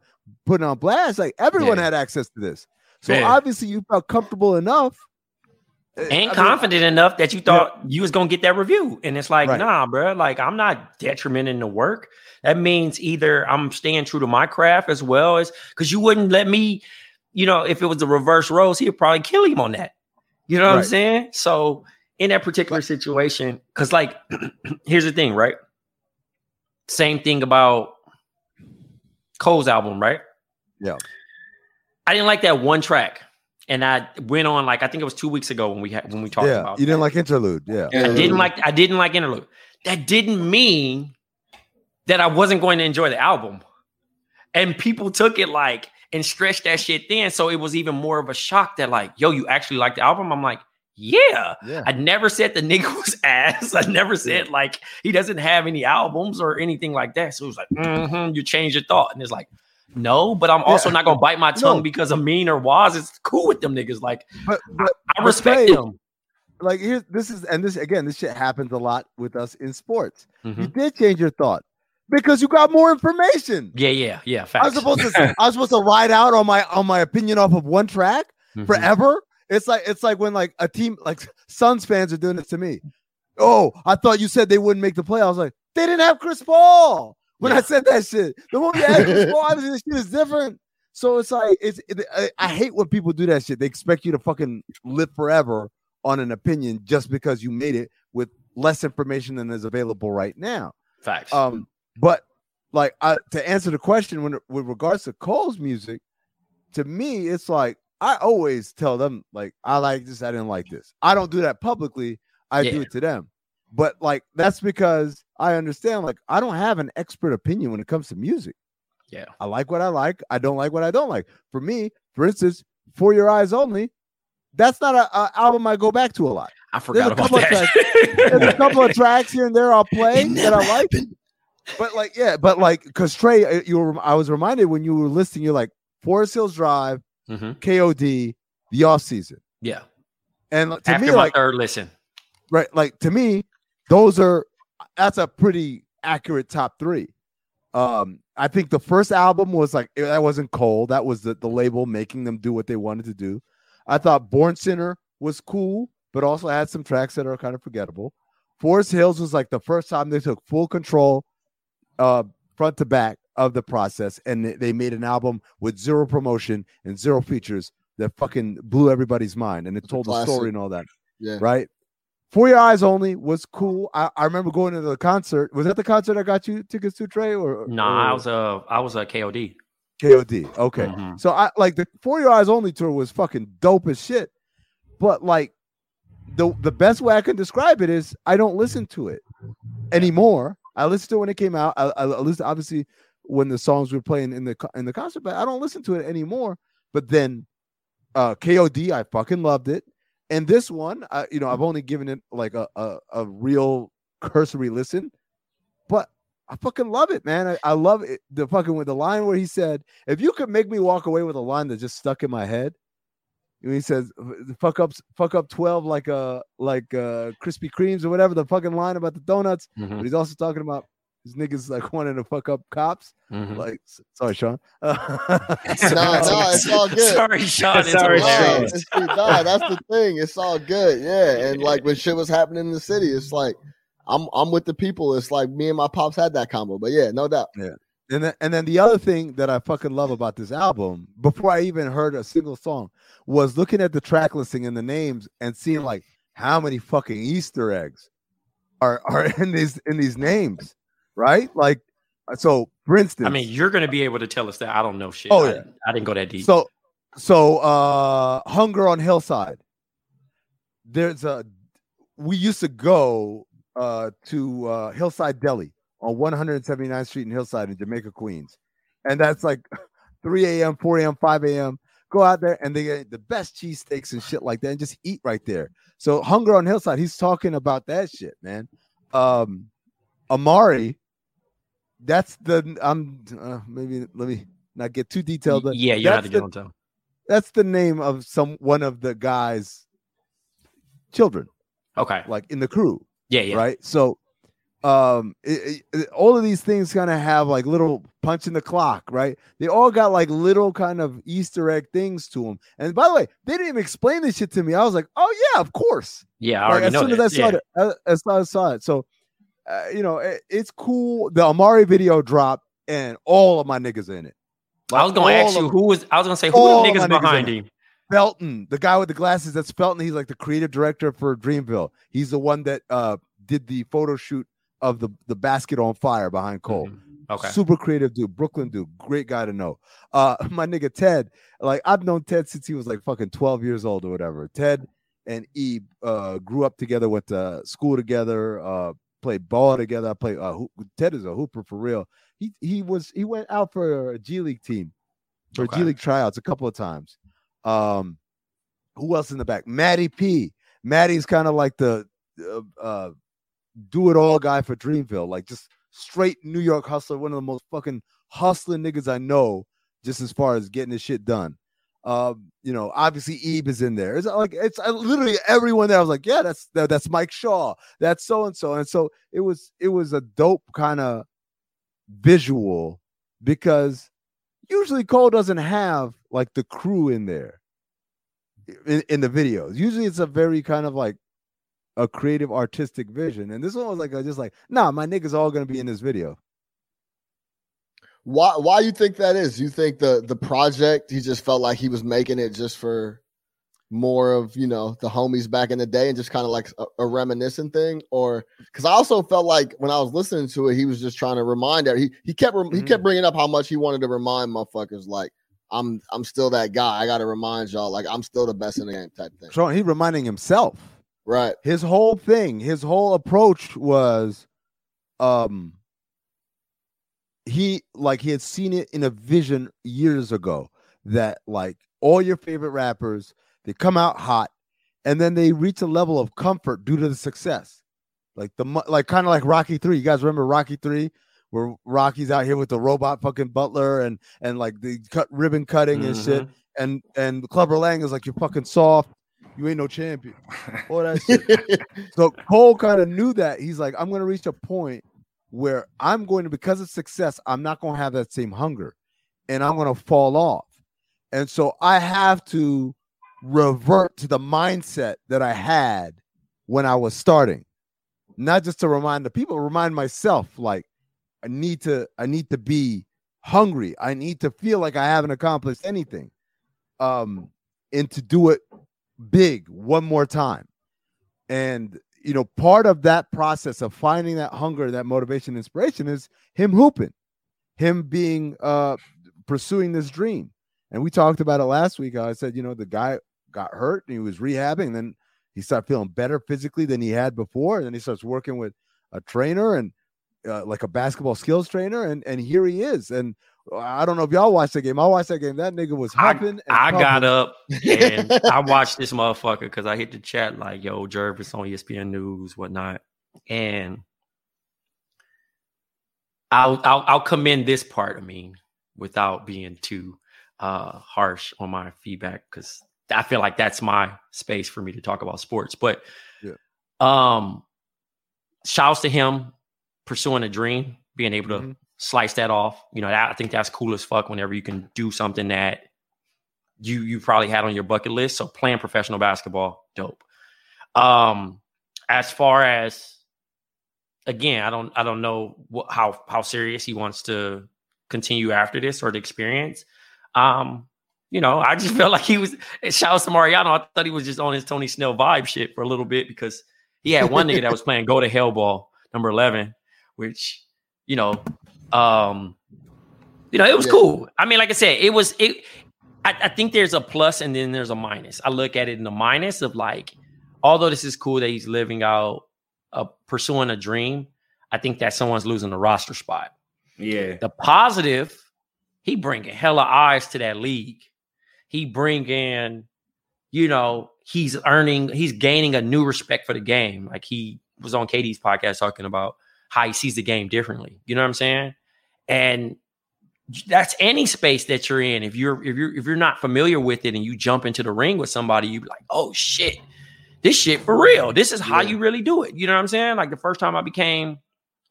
putting on blast. Like everyone Yeah. had access to this, so Yeah. obviously you felt comfortable enough eh, I and mean, confident enough that you thought you was gonna get that review. And it's like, Right. nah, bro. Like I'm not detrimenting the work. That means either I'm staying true to my craft as well as because you wouldn't let me, you know, if it was the reverse roles, he'd probably kill him on that. You know what I'm saying? So in that particular situation, because like here's the thing, right? Same thing about Cole's album, right? Yeah. I didn't like that one track. And I went on like I think it was two weeks ago when we had when we talked yeah, about you didn't that. like interlude. Yeah, I didn't like I didn't like interlude. That didn't mean that I wasn't going to enjoy the album. And people took it like and stretched that shit thin. So it was even more of a shock that like, yo, you actually like the album? I'm like, yeah. yeah. I never said the nigga was ass. I never said like he doesn't have any albums or anything like that. So it was like, mm-hmm, you changed your thought. And it's like, no, but I'm also Yeah. not gonna bite my tongue No. because Amin or Waz is cool with them niggas. Like But, but I but respect them. like here this is and this again this shit happens a lot with us in sports you Mhm. did change your thought because you got more information Yeah, yeah, yeah. i was supposed to i was supposed to ride out on my on my opinion off of one track Mhm. forever it's like it's like when like a team like suns fans are doing this to me oh i thought you said they wouldn't make the play i was like they didn't have chris paul when i said that shit the moment you had chris paul obviously this shit is different so it's like it's it, I, I hate when people do that shit they expect you to fucking live forever on an opinion just because you made it with less information than is available right now. Facts. Um, but like I, to answer the question when with regards to Cole's music, to me, it's like I always tell them like I like this, I didn't like this. I don't do that publicly. I do it to them. But like that's because I understand like I don't have an expert opinion when it comes to music. yeah. I like what I like. I don't like what I don't like. For me, for instance, For Your Eyes Only, that's not a, a album I go back to a lot. I forgot a about couple of that. There's a couple of tracks here and there I'll play that I like. But like, yeah, but like, because Trey, uh, you were, I was reminded when you were listing, you're like Forest Hills Drive, Mhm. KOD, the off season, Yeah. and to After me, my like, third listen. right, like to me, those are that's a pretty accurate top three. Um, I think the first album was like eh, that wasn't Cole, that was the, the label making them do what they wanted to do. I thought Born Sinner was cool, but also had some tracks that are kind of forgettable. Forest Hills was like the first time they took full control, uh, front to back of the process, and they- they made an album with zero promotion and zero features that fucking blew everybody's mind, and it told the story and all that Yeah. right? For Your Eyes Only was cool. I, I remember going to the concert. Was that the concert I got you tickets to, Trey? Or Nah, I was a I was a KOD. KOD. Okay, Mhm. so I like the For Your Eyes Only tour was fucking dope as shit. But like the the best way I can describe it is I don't listen to it anymore. I listened to when it came out. I, I, I listened obviously when the songs were playing in the in the concert, but I don't listen to it anymore. But then uh KOD, I fucking loved it. And this one, I, you know, I've only given it like a a, a real cursory listen, but I fucking love it, man. I, I love it. The fucking with the line where he said, "If you could make me walk away with a line that just stuck in my head." He says, "Fuck up, fuck up twelve like uh like uh Krispy Kremes or whatever." The fucking line about the donuts, Mhm. but he's also talking about his niggas like wanting to fuck up cops. Mhm. Like, sorry, Sean. No, no, it's all good. Sorry, Sean. It's Sorry, Nah, Sean. hilarious. it's, nah, that's the thing. It's all good. Yeah. And like when shit was happening in the city, it's like I'm I'm with the people. It's like me and my pops had that combo. But yeah, no doubt. And then, and then the other thing that I fucking love about this album, before I even heard a single song, was looking at the track listing and the names and seeing like how many fucking Easter eggs are are in these in these names, right? Like, so for instance, I mean, you're gonna be able to tell us that. I don't know shit. Oh, I, yeah. I didn't go that deep. So, so uh, hunger on Hillside. There's a. We used to go uh to uh Hillside Deli on 179th Street in Hillside in Jamaica, Queens, and that's like 3 a.m., 4 a.m., 5 a.m. Go out there and they get the best cheesesteaks and shit like that, and just eat right there. So hunger on Hillside. He's talking about that shit, man. Um, Amari. That's the I'm uh, maybe let me not get too detailed, but yeah, you that's to get on time. that's the name of some one of the guys' children, Okay. like in the crew, Yeah, yeah. right? So, um, it- it- all of these things kind of have like little punch in the clock, right? They all got like little kind of Easter egg things to them. And by the way, they didn't even explain this shit to me. I was like, oh yeah, of course. Yeah, I Like, already as know soon that. as I saw yeah. it, as soon as I saw it, so uh, you know, it- it's cool. The Amari video dropped, and all of my niggas in it. I was gonna ask you who was. I was gonna say who the niggas behind him. Felton, the guy with the glasses, that's Felton. He's like the creative director for Dreamville. He's the one that uh did the photo shoot of the the basket on fire behind Cole. Mhm. Okay. Super creative dude, Brooklyn dude, great guy to know. Uh, my nigga Ted, like I've known Ted since he was like fucking 12 years old or whatever. Ted and Eve uh grew up together, went to school together, uh played ball together. I played uh hoop- Ted is a hooper for real. He he was he went out for a G League team for Okay. G League tryouts a couple of times. Um who else in the back? Maddie P. Maddie's kind of like the uh, uh do it all guy for Dreamville, like just straight New York hustler, one of the most fucking hustling niggas I know, just as far as getting this shit done. Um, you know, obviously Ebe is in there. It's like it's uh, literally everyone there. I was like, yeah, that's that, that's Mike Shaw, that's so and so, and so it was it was a dope kind of visual because usually Cole doesn't have like the crew in there in, in the videos. Usually it's a very kind of like a creative artistic vision. And this one was like just like, nah, my niggas all gonna be in this video. Why why you think that is? You think the the project he just felt like he was making it just for more of you know the homies back in the day and just kind of like a, a reminiscent thing or because i also felt like when i was listening to it he was just trying to remind her he he kept rem- he kept mm. bringing up how much he wanted to remind motherfuckers like i'm i'm still that guy i gotta remind y'all like i'm still the best in the game type thing so he reminding himself. Right. His whole thing, his whole approach was um he like he had seen it in a vision years ago that like all your favorite rappers they come out hot and then they reach a level of comfort due to the success. Like the like kind of like rocky 3 you guys remember rocky 3 where rocky's out here with the robot fucking butler and and like the cut ribbon cutting and shit. And and clubber lang is like you're fucking soft you ain't no champion all that shit so Cole kind of knew that. He's like, I'm going to reach a point where I'm going to, because of success, I'm not going to have that same hunger and I'm going to fall off. And so I have to revert to the mindset that I had when I was starting, not just to remind the people, remind myself like, I need to, I need to be hungry. I need to feel like I haven't accomplished anything. Um, and to do it big one more time. And you know part of that process of finding that hunger that motivation inspiration is him hooping him being uh pursuing this dream. And we talked about it last week i said you know the guy got hurt and he was rehabbing and then he started feeling better physically than he had before. And then he starts working with a trainer and uh, like a basketball skills trainer and and here he is. And I don't know if y'all watched the game. I watched that game. That nigga was I, and I got up and I watched this motherfucker because I hit the chat like, "Yo, Jervis on ESPN News, whatnot," and I'll, I'll I'll commend this part. I mean, without being too uh, harsh on my feedback, because I feel like that's my space for me to talk about sports. But Yeah. um, shouts to him pursuing a dream, being able to Mhm. Slice that off. You know, that, I think that's cool as fuck. Whenever you can do something that you you probably had on your bucket list. So playing professional basketball, dope. Um, as far as again, I don't I don't know what, how how serious he wants to continue after this or the experience. Um, you know, I just felt like he was. Shout out to Mariano. I thought he was just on his Tony Snell vibe shit for a little bit because he had one nigga that was playing Go to Hell Ball number eleven, which you know, um, you know, it was Yeah. cool. I mean, like I said, it was it. I, I think there's a plus and then there's a minus. I look at it in the minus of like, although this is cool that he's living out, uh, pursuing a dream. I think that someone's losing the roster spot. Yeah. The positive, he bringing hella eyes to that league. He bringing, you know, he's earning, he's gaining a new respect for the game. Like he was on KD's podcast talking about how he sees the game differently. You know what I'm saying? And that's any space that you're in. If you're if you're if you're not familiar with it and you jump into the ring with somebody, you be like, oh shit, this shit for real. This is how Yeah. you really do it. You know what I'm saying? Like the first time I became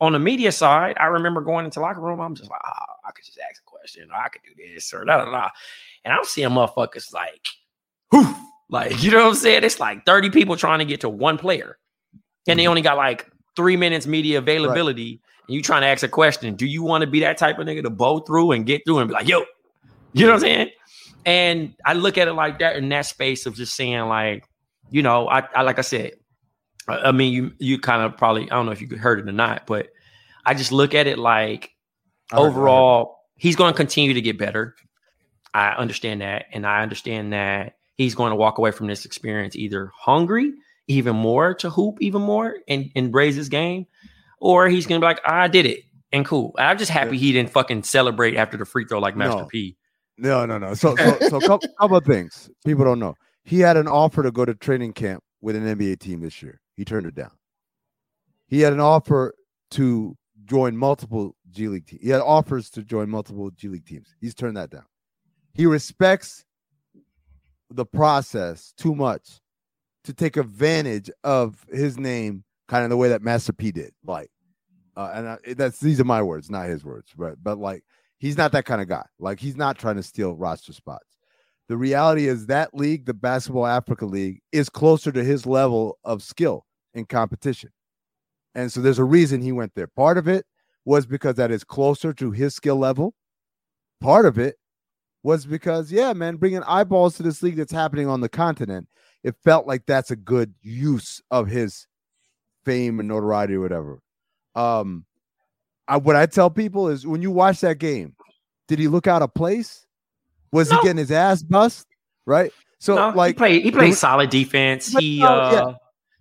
on the media side, I remember going into locker room. I'm just like, oh, I could just ask a question, or I could do this, or da da da. And I'm seeing motherfuckers like, whew, like you know what I'm saying? It's like 30 people trying to get to one player, and they mm-hmm. only got like three minutes media availability. And you trying to ask a question? Do you want to be that type of nigga to bow through and get through and be like, yo, you know what I'm saying? And I look at it like that in that space of just saying like, you know, I, I like I said, I I mean, you you kind of probably I don't know if you heard it or not, but I just look at it like I heard- heard. overall, he's going to continue to get better. I understand that, and I understand that he's going to walk away from this experience either hungry, even more to hoop, even more, and and raise his game, or he's going to be like, I did it and cool. I'm just happy he didn't fucking celebrate after the free throw like Master No. P. No, no, no. So, so, so couple, couple of things people don't know. He had an offer to go to training camp with an NBA team this year. He turned it down. He had an offer to join multiple G League teams. He had offers to join multiple G League teams. He's turned that down. He respects the process too much to take advantage of his name, kind of the way that Master P did. Like, uh, and I, that's these are my words, not his words, right? But like, he's not that kind of guy. Like, he's not trying to steal roster spots. The reality is that league, the Basketball Africa League, is closer to his level of skill and competition. And so there's a reason he went there. Part of it was because that is closer to his skill level. Part of it was because, yeah, man, bringing eyeballs to this league that's happening on the continent, it felt like that's a good use of his fame and notoriety or whatever. Um, I what I tell people is when you watch that game, did he look out of place? Was No. he getting his ass bust? Right. So No, like he played he played solid defense. He uh yeah.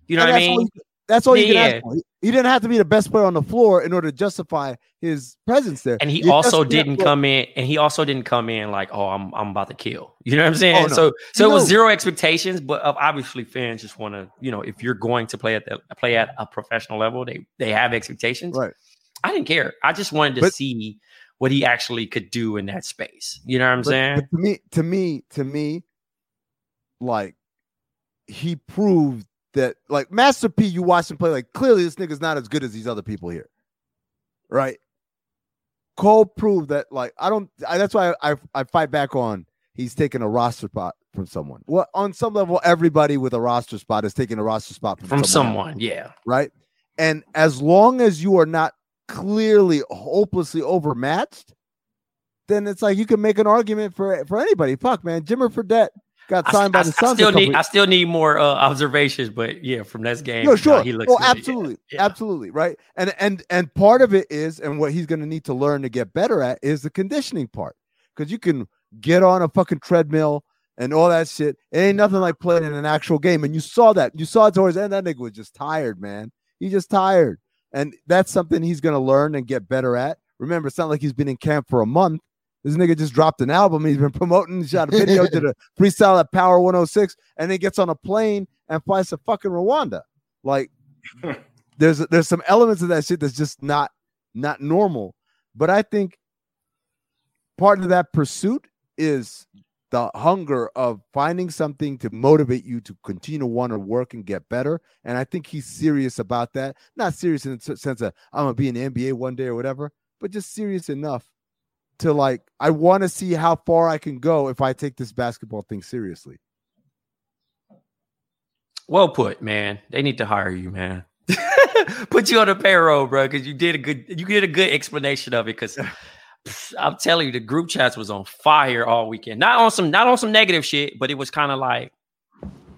you know and what I mean? You- that's all you can Yeah. ask for. He, he didn't have to be the best player on the floor in order to justify his presence there. And he You also didn't come in, and he also didn't come in like, "Oh, I'm I'm about to kill." You know what I'm saying? Oh, no. So so it was zero expectations, but uh, obviously fans just want to, you know, if you're going to play at the play at a professional level, they they have expectations. Right. I didn't care. I just wanted to But- see what he actually could do in that space. You know what I'm But- saying? but to me, to me, to me, like he proved that like Master P, you watch him play, like clearly this nigga's not as good as these other people here. Right. Cole proved that like I don't I, that's why I, I I fight back on he's taking a roster spot from someone. Well, on some level, everybody with a roster spot is taking a roster spot from, From someone someone, yeah. right? And as long as you are not clearly hopelessly overmatched, then it's like you can make an argument for for anybody. Fuck, man, Jimmer Fredette got I, by I- the I Suns. a still need I still need more uh, observations, but yeah, from this game, no, sure. he looks oh, absolutely, yeah. absolutely, right. And and and part of it is, and what he's going to need to learn to get better at is the conditioning part, because you can get on a fucking treadmill and all that shit. It ain't nothing like playing in an actual game, and you saw that. You saw it towards the end. That nigga was just tired, man. He's just tired, and that's something he's going to learn and get better at. Remember, it's not like he's been in camp for a month. This nigga just dropped an album. He's been promoting, shot a video, did a freestyle at Power 106, and then gets on a plane and flies to fucking Rwanda. Like, there's there's some elements of that shit that's just not not normal. But I think part of that pursuit is the hunger of finding something to motivate you to continue to want to work and get better. And I think he's serious about that. Not serious in the sense of I'm gonna be in the NBA one day or whatever, but just serious enough to like I want to see how far I can go if I take this basketball thing seriously. Well put, man. They need to hire you, man. Put you on a payroll, bro, because you did a good you did a good explanation of it. Because I'm telling you, the group chats was on fire all weekend. Not on some not on some negative shit, but it was kind of like,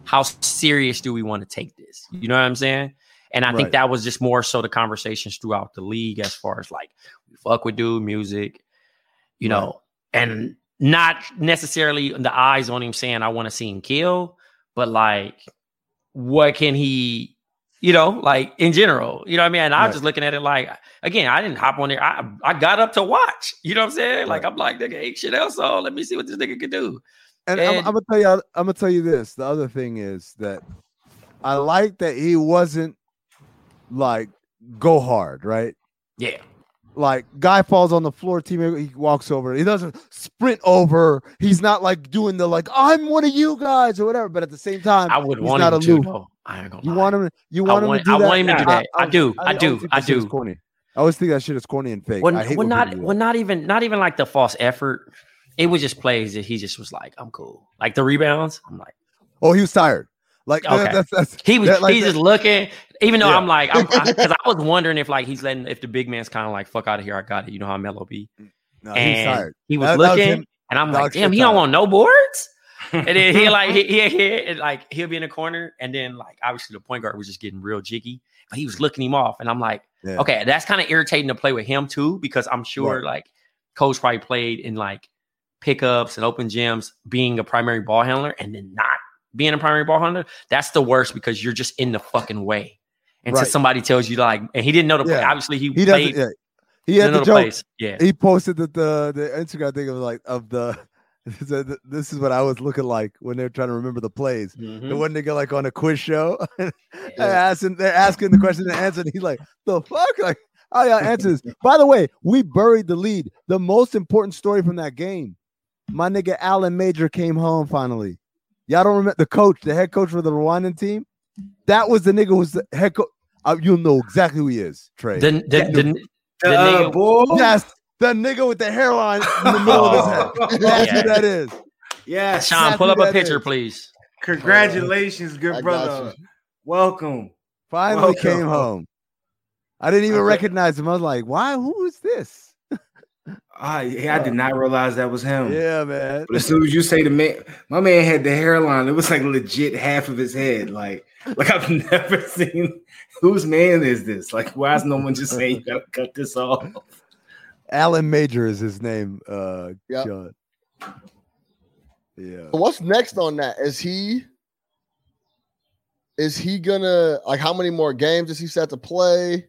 how serious do we want to take this? You know what I'm saying? And I think that was just more so the conversations throughout the league as far as like we fuck with dude music, you Right. know, and not necessarily the eyes on him saying I want to see him kill, but like what can he, you know, like in general, you know what I mean? And I Right. was just looking at it like, again, I didn't hop on there. I, I got up to watch, you know what I'm saying? Like, I'm like, nigga, ain't shit else on. Let me see what this nigga can do. And, I'm, And- I'm gonna tell you, I'm gonna tell you this. The other thing is that I like that he wasn't like go hard, right? Yeah. Like guy falls on the floor, teammate he walks over. He doesn't sprint over. He's not like doing the like I'm one of you guys or whatever. But at the same time, I would he's want not him to, aloof. I ain't gonna You lie. want him? You I want him to do I that? want him to do that. I do. I do. think I that shit is do. Corny. I always think that shit is corny and fake. When, I hate when when not people do when that. not even not even like the false effort. It was just plays that he just was like, I'm cool. Like the rebounds, I'm like, Oh, he was tired. Like that- Okay. that's, that's he was that, like, he's that- just looking. Even though Yeah. I'm like, I'm because I, was wondering if like he's letting if the big man's kind of like fuck out of here. I got it. You know how Melo be. no, and tired. he was That- that was looking, and I'm like, damn, he don't want no boards. and then he like he, he, he and, like he'll be in the corner, and then like obviously the point guard was just getting real jiggy, but he was looking him off, and I'm like, Yeah. okay, that's kind of irritating to play with him too, because I'm sure Right. like coach probably played in like pickups and open gyms, being a primary ball handler, and then not being a primary ball handler. That's the worst because you're just in the fucking way. Until Right. somebody tells you like, and he didn't know the play. Obviously, he, He played. Yeah. He had know the the joke. plays. Yeah. He posted that the the Instagram thing of like of the. This is what I was looking like when they're trying to remember the plays. Mhm. The one nigga like on a quiz show, they're asking, they're asking the question and answer, and he's like, "The fuck!" Like, how y'all answer this? By the way, we buried the lead. The most important story from that game, my nigga Alan Major came home finally. Y'all don't remember the coach, the head coach for the Rwandan team? That was the nigga who was the head coach. Uh, you'll know exactly who he is, Trey. The, the, the, the Uh, nigga- boy. yes, the nigga with the hairline in the middle of his head. That's Yeah. who that is. Yes. Sean, That's pull up a picture, is. please. Congratulations, good got brother. Welcome. Finally Welcome. came home. I didn't even Okay. recognize him. I was like, why? Who is this? Ah, yeah, I did not realize that was him. Yeah, man. But as soon as you say the man, my man had the hairline. It was like legit half of his head. Like, like I've never seen. Whose man is this? Like, why is no one just saying you gotta cut this off? Alan Major is his name. Uh, Yep. John. Yeah. What's next on that? Is he is he gonna like how many more games is he set to play?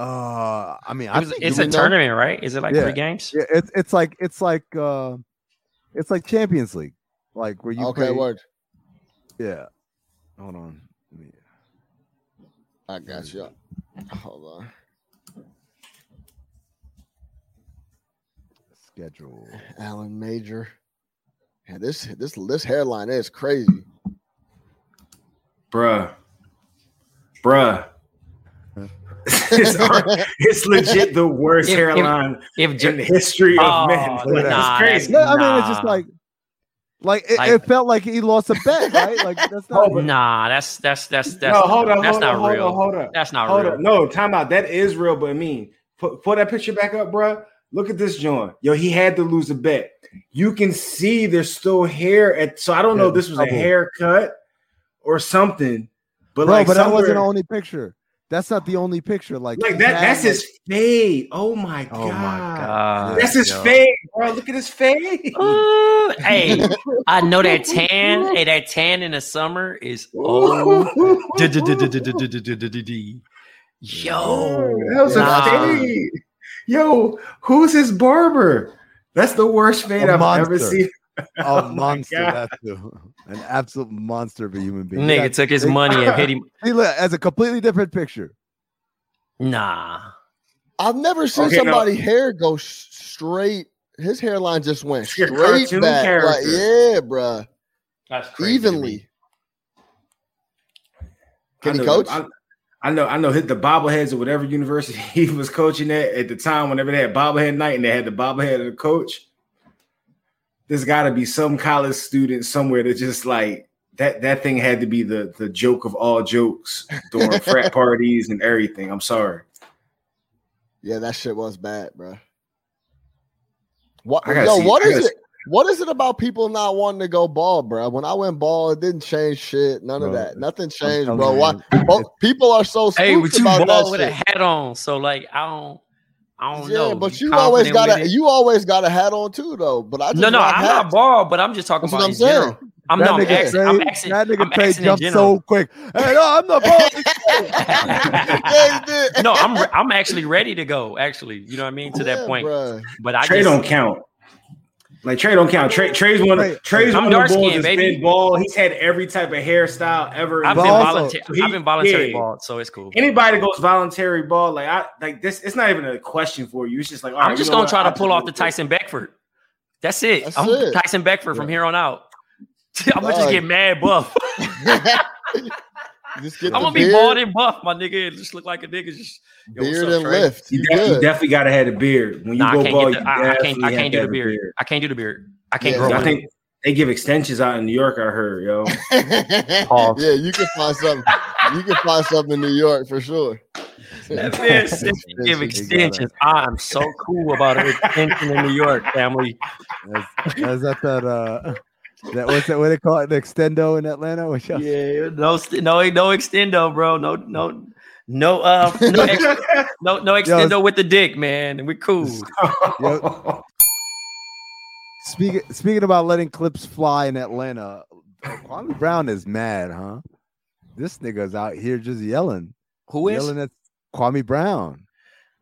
Uh, I mean, It was- think it's you a know- tournament, right? Is it like Yeah. three games? Yeah, it's it's like it's like uh, it's like Champions League, like where you okay, play. word. Yeah. Hold on. Let me- I got you. Hold on. Schedule. Alan Major. Yeah, this this this hairline is crazy. Bruh. Bruh. it's, it's legit the worst If- if- hairline If in the history of Oh, men. Like, nah, it's crazy. No, I mean, it's just like, like it, Like- it felt like he lost a bet, right? Like that's not. Oh, nah, that's that's that's that's no, hold on, that's hold not on, hold real. on, hold on. That's not Hold real. on. No, time out. That is real, but I mean, put, put that picture back up, bruh. Look at this joint. Yo, he had to lose a bet. You can see there's still hair at so I don't know Yeah, if this was a haircut or something. But Bro, like but that wasn't the only picture. That's not the only picture. Like, like he that that's like- his fade. Oh my god. Oh my god. That's his yo. fade, bro. Look at his fade. Ooh, hey, I know that tan. Hey, that tan in the summer is oh. Yo, that was nah. a fade. Yo, who's his barber? That's the worst fade A I've ever seen. A Oh monster. God. That's the- an absolute monster of a human being. nigga That- took his he- money and hit him. He look as a completely different picture. Nah, I've never seen Okay, no. somebody hair go sh- straight. His hairline just went It's straight cartoon back. Like, yeah, bruh. That's crazy. Evenly. Can I he know, coach? I, I know, I know. Hit the bobbleheads or whatever university he was coaching at at the time. Whenever they had bobblehead night and they had the bobblehead of the coach, there's got to be some college student somewhere that just like that. That thing had to be the the joke of all jokes during frat parties and everything. I'm sorry. Yeah, that shit was bad, bro. What I yo, see- what I is gotta it? What is it about people not wanting to go ball, bro? When I went ball, it didn't change shit. None of that. Nothing changed, bro. you, Why? Well, people are so Hey, spooked but you about ball that with a hat on, so like I don't, I don't Yeah, know. but You you always got a you always got a hat on too, though. But I just No, no, I'm hats. not bald, but I'm just talking That's about what I'm saying. general. I'm that no, I'm nigga asking, Trey, I'm asking, that nigga I'm Trey jumped so quick. Hey, no, I'm the ball. Yeah, he did. no, I'm re- I'm actually ready to go. Actually, you know what I mean to Yeah, that point. bruh. But I Trey just don't count. Like Trey don't count. Trey Trey's one. Trey- Of, Trey's I'm one of the dark bulls skinned, that's baby. been ball. He's had every type of hairstyle ever. I've been also- voluntary. So he- I've been voluntary yeah. ball, so it's cool. Anybody that goes voluntary ball, like I like this, it's not even a question for you. It's just like all I'm right, just gonna try to pull off the Tyson Beckford. That's it. That's I'm it. Tyson Beckford from here on out. I'm gonna just get mad buff. just get I'm gonna be beard, bald and buff, my nigga. and Just look like a nigga. Just yo, beard up, and Trey? lift. You, You de- you definitely gotta have a beard when you Nah, go can't ball. You the, I, I can't. I can't to do the have a beard. I can't do the beard. I can't Yeah, grow I think they give extensions out in New York. I heard, yo. Yeah, you can find something. You can find something in New York for sure. That man said you give extensions. I'm so cool about an extension in New York, family. Is, is that that uh that what's that what they call it the extendo in Atlanta? Which Yeah, no, no, no extendo, bro. No, no, no, uh, no, ex- no, no extendo with the dick, man. We cool. Speaking speaking about letting clips fly in Atlanta, Kwame Brown is mad, huh? This nigga's out here just yelling, Who is? yelling at Kwame Brown.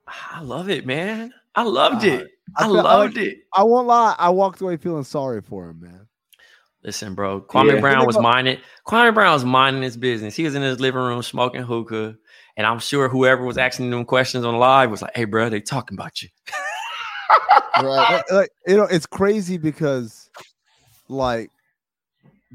I love it, man. I loved Uh, it. I, feel- loved like- it. I won't lie, I walked away feeling sorry for him, man. Listen, bro. Kwame Yeah. Brown was minding. Kwame Brown was minding his business. He was in his living room smoking hookah, and I'm sure whoever was asking them questions on live was like, "Hey, bro, they talking about you." Right. Like, like, you know, it's crazy because like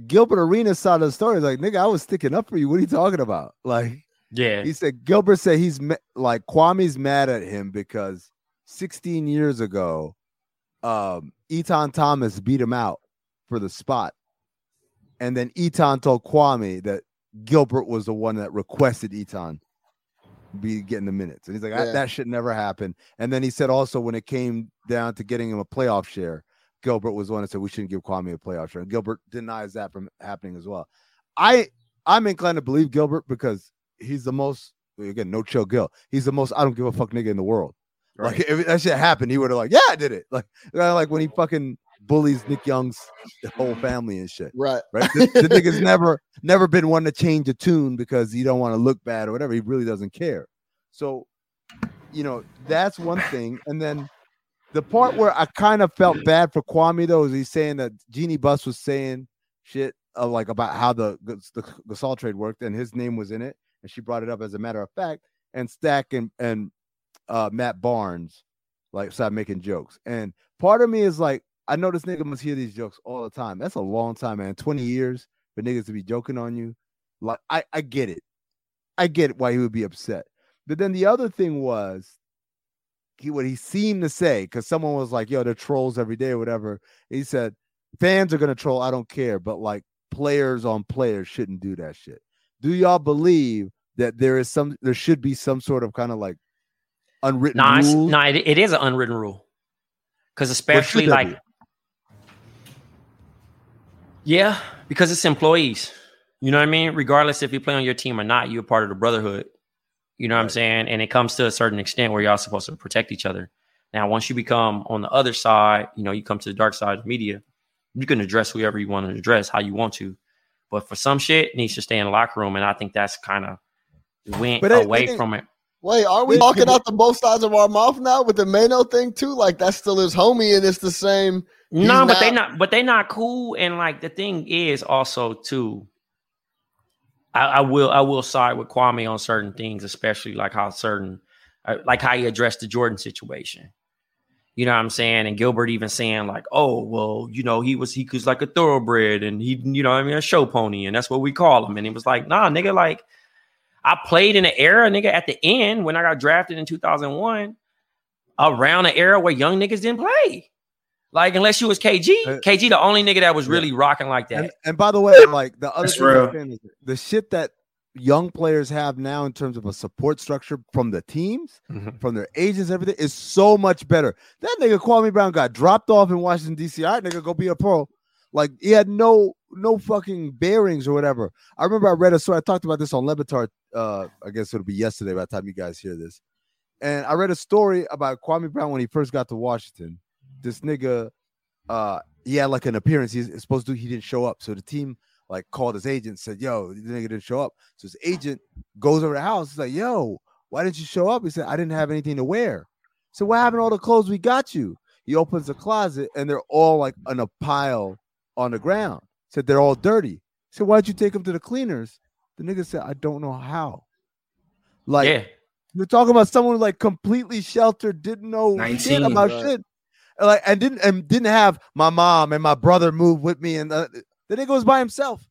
Gilbert Arenas side of the story is like, nigga, I was sticking up for you. What are you talking about? Like, Yeah, he said Gilbert said he's ma- like Kwame's mad at him because 16 years ago, um, Etan Thomas beat him out for the spot, and then Etan told Kwame that Gilbert was the one that requested Etan be getting the minutes, and he's like, Yeah. that should never happen. And then he said also when it came down to getting him a playoff share, Gilbert was the one that said we shouldn't give Kwame a playoff share, and Gilbert denies that from happening as well. I I'm inclined to believe Gilbert because he's the most again no chill Gil. He's the most I don't give a fuck nigga in the world. Like if that shit happened, he would have like yeah I did it. Like like when he fucking bullies Nick Young's whole family and shit. Right. Right? the, the nigga's never never been one to change a tune because he don't want to look bad or whatever. He really doesn't care. So you know that's one thing, and then. The part where I kind of felt bad for Kwame though is he's saying that Jeannie Buss was saying shit of like about how the the Gasol trade worked, and his name was in it, and she brought it up as a matter of fact. And Stack and and uh, Matt Barnes like started making jokes, and part of me is like, I know this nigga must hear these jokes all the time. That's a long time, man. Twenty years for niggas to be joking on you, like I I get it, I get why he would be upset. But then the other thing was he what he seemed to say because someone was like, "Yo, they're trolls every day or whatever." He said, "Fans are gonna troll. I don't care, but like players on players shouldn't do that shit." Do y'all believe that there is some, there should be some sort of kind of like unwritten Nah, it's, rules? nah, it, it is an unwritten rule. Because especially like, be? Yeah, because it's employees. You know what I mean? Regardless if you play on your team or not, you're part of the brotherhood. You know what I'm saying? And it comes to a certain extent where y'all supposed to protect each other. Now, once you become on the other side, you know, you come to the dark side of media, you can address whoever you want to address how you want to. But for some shit, needs to stay in the locker room. And I think that's kind of went But it- away it- from it. Wait, are we talking out the both sides of our mouth now with the Mano thing too? Like that's still his homie, and it's the same. No, but they not- but they not cool. And like the thing is also too, I, I will I will side with Kwame on certain things, especially like how certain uh, like how he addressed the Jordan situation. You know what I'm saying? And Gilbert even saying like, "Oh, well, you know, he was he was like a thoroughbred, and he, you know, what I mean, a show pony, and that's what we call him." And he was like, "Nah, nigga, like, I played in an era, nigga, at the end when I got drafted in 2001, around an era where young niggas didn't play. Like, unless you was KG, Uh, KG, the only nigga that was really rocking like that. And, and by the way, like the other That's thing real. is the shit that young players have now in terms of a support structure from the teams, Mhm. from their agents, everything is so much better. That nigga Kwame Brown got dropped off in Washington D.C. All right, nigga, go be a pro. Like he had no no fucking bearings or whatever. I remember I read a story. I talked about this on Levitar. Uh, I guess it'll be yesterday by the time you guys hear this. And I read a story about Kwame Brown when he first got to Washington. This nigga, uh, he had like an appearance. He's supposed to. Do he didn't show up. So the team like called his agent, said, "Yo, the nigga didn't show up." So his agent goes over the house. He's like, "Yo, why didn't you show up?" He said, "I didn't have anything to wear." So what happened to all the clothes we got you? He opens the closet and they're all like in a pile on the ground. Said they're all dirty. So why'd you take them to the cleaners? The nigga said, "I don't know how." Like yeah, you're talking about someone like completely sheltered, didn't know shit about right. shit, and, like and didn't and didn't have my mom and my brother move with me, and uh, the nigga was by himself.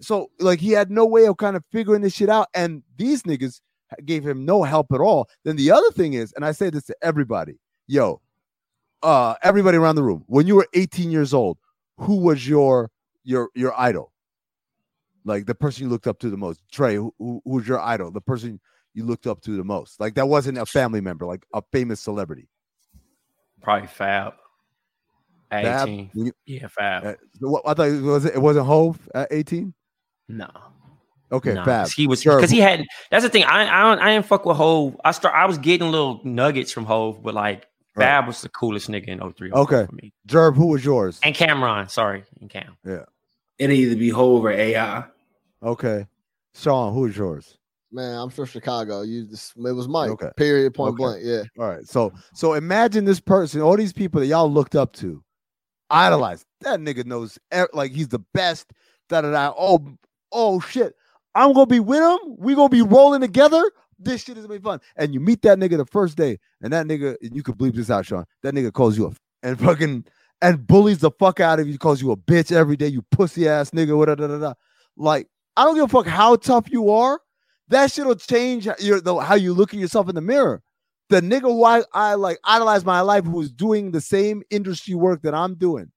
So like he had no way of kind of figuring this shit out, and these niggas gave him no help at all. Then the other thing is, and I say this to everybody, yo, uh, everybody around the room, when you were 18 years old, who was your your your idol? Like the person you looked up to the most, Trey. Who, who, was your idol? The person you looked up to the most. Like that wasn't a family member, like a famous celebrity. Probably Fab. At Fab? 18. You- Yeah, Fab. uh, what, I thought it was it wasn't Hove at 18. no. Okay, Nah, Fab. 'cause He was Sure. because he had. That's the thing. I I don't, I didn't fuck with Hove. I start. I was getting little nuggets from Hove, but like Right. Fab was the coolest nigga in 03. Okay. for me. Jerb, who was yours? And Cam'ron, sorry, and Cam. Yeah, It'll either be Hove or AI. Okay, Sean, who was yours? Man, I'm from Chicago. You just it was Mike. Okay. Period. Point Okay. blank. Yeah. All right, so so imagine this person, all these people that y'all looked up to, idolized. That nigga knows like he's the best. Da da da. Oh oh shit, I'm gonna be with him. We gonna be rolling together. This shit is gonna be fun. And you meet that nigga the first day, and that nigga, and you could bleep this out, Sean. That nigga calls you a and fucking and bullies the fuck out of you. Calls you a bitch every day. You pussy ass nigga. What da da da da. Like I don't give a fuck how tough you are. That shit'll change your the, how you look at yourself in the mirror. The nigga who I, I like idolize my life who is doing the same industry work that I'm doing.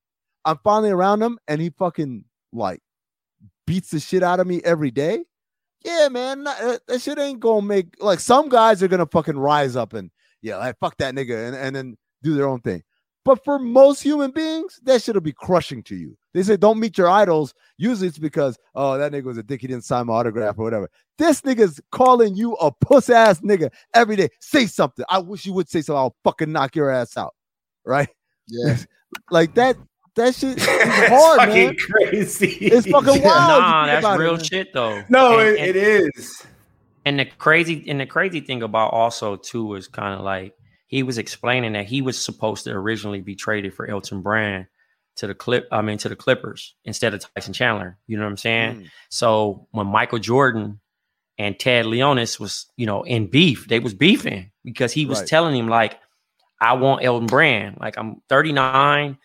I'm finally around him and he fucking like beats the shit out of me every day. Yeah, man, that shit ain't gonna make like some guys are gonna fucking rise up and yeah, like fuck that nigga and, and then do their own thing. But for most human beings, that shit'll be crushing to you. They say don't meet your idols. Usually it's because oh that nigga was a dick, he didn't sign my autograph or whatever. This nigga's calling you a puss ass nigga every day. Say something. I wish you would say something. I'll fucking knock your ass out. Right? Yeah. Like that. That shit is It's hard, fucking man. crazy. It's fucking wild. nah, that's about it, real shit though. No, And- it, and- it is. And the crazy and the crazy thing about also too was kind of like he was explaining that he was supposed to originally be traded for Elton Brand to the clip. I mean to the Clippers instead of Tyson Chandler. You know what I'm saying? Mm. So when Michael Jordan and Ted Leonsis was, you know, in beef, they was beefing because he was Right. telling him like, I want Elton Brand. Like I'm 39.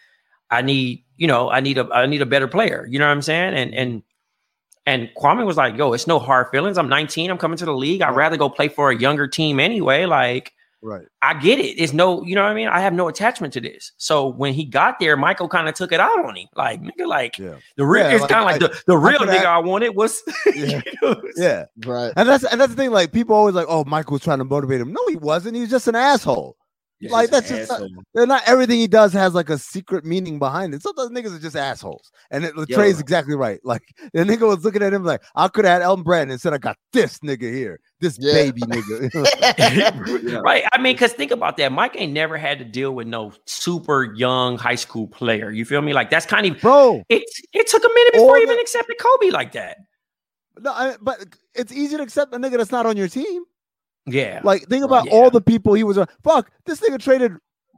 I need, you know, I need a I need a better player. You know what I'm saying? And and and Kwame was like, yo, it's no hard feelings. I'm 19. I'm coming to the league. I'd rather go play for a younger team anyway. Like, Right. I get it. It's no, you know what I mean? I have no attachment to this. So when he got there, Michael kind of took it out on him. Like, nigga, like Yeah. the real Yeah, it's like, kind of like I- the, the real could nigga have- I wanted was Yeah. you know, Yeah. Right. And that's and that's the thing. Like people always like, oh, Michael was trying to motivate him. No, he wasn't. He was just an asshole. Like, that's just not- They're not everything he does has like a secret meaning behind it. Sometimes niggas are just assholes. And it, Trey's exactly right. Like the nigga was looking at him like, I could have had Elton Brand and said I got this nigga here, this Yeah. baby nigga. right. I mean, because think about that. Mike ain't never had to deal with no super young high school player. You feel me? Like that's kind of Bro, it. It took a minute before he even accepted Kobe like that. no, I, but it's easy to accept a nigga that's not on your team. Yeah. Like, think about Yeah. all the people he was on. Fuck, this nigga traded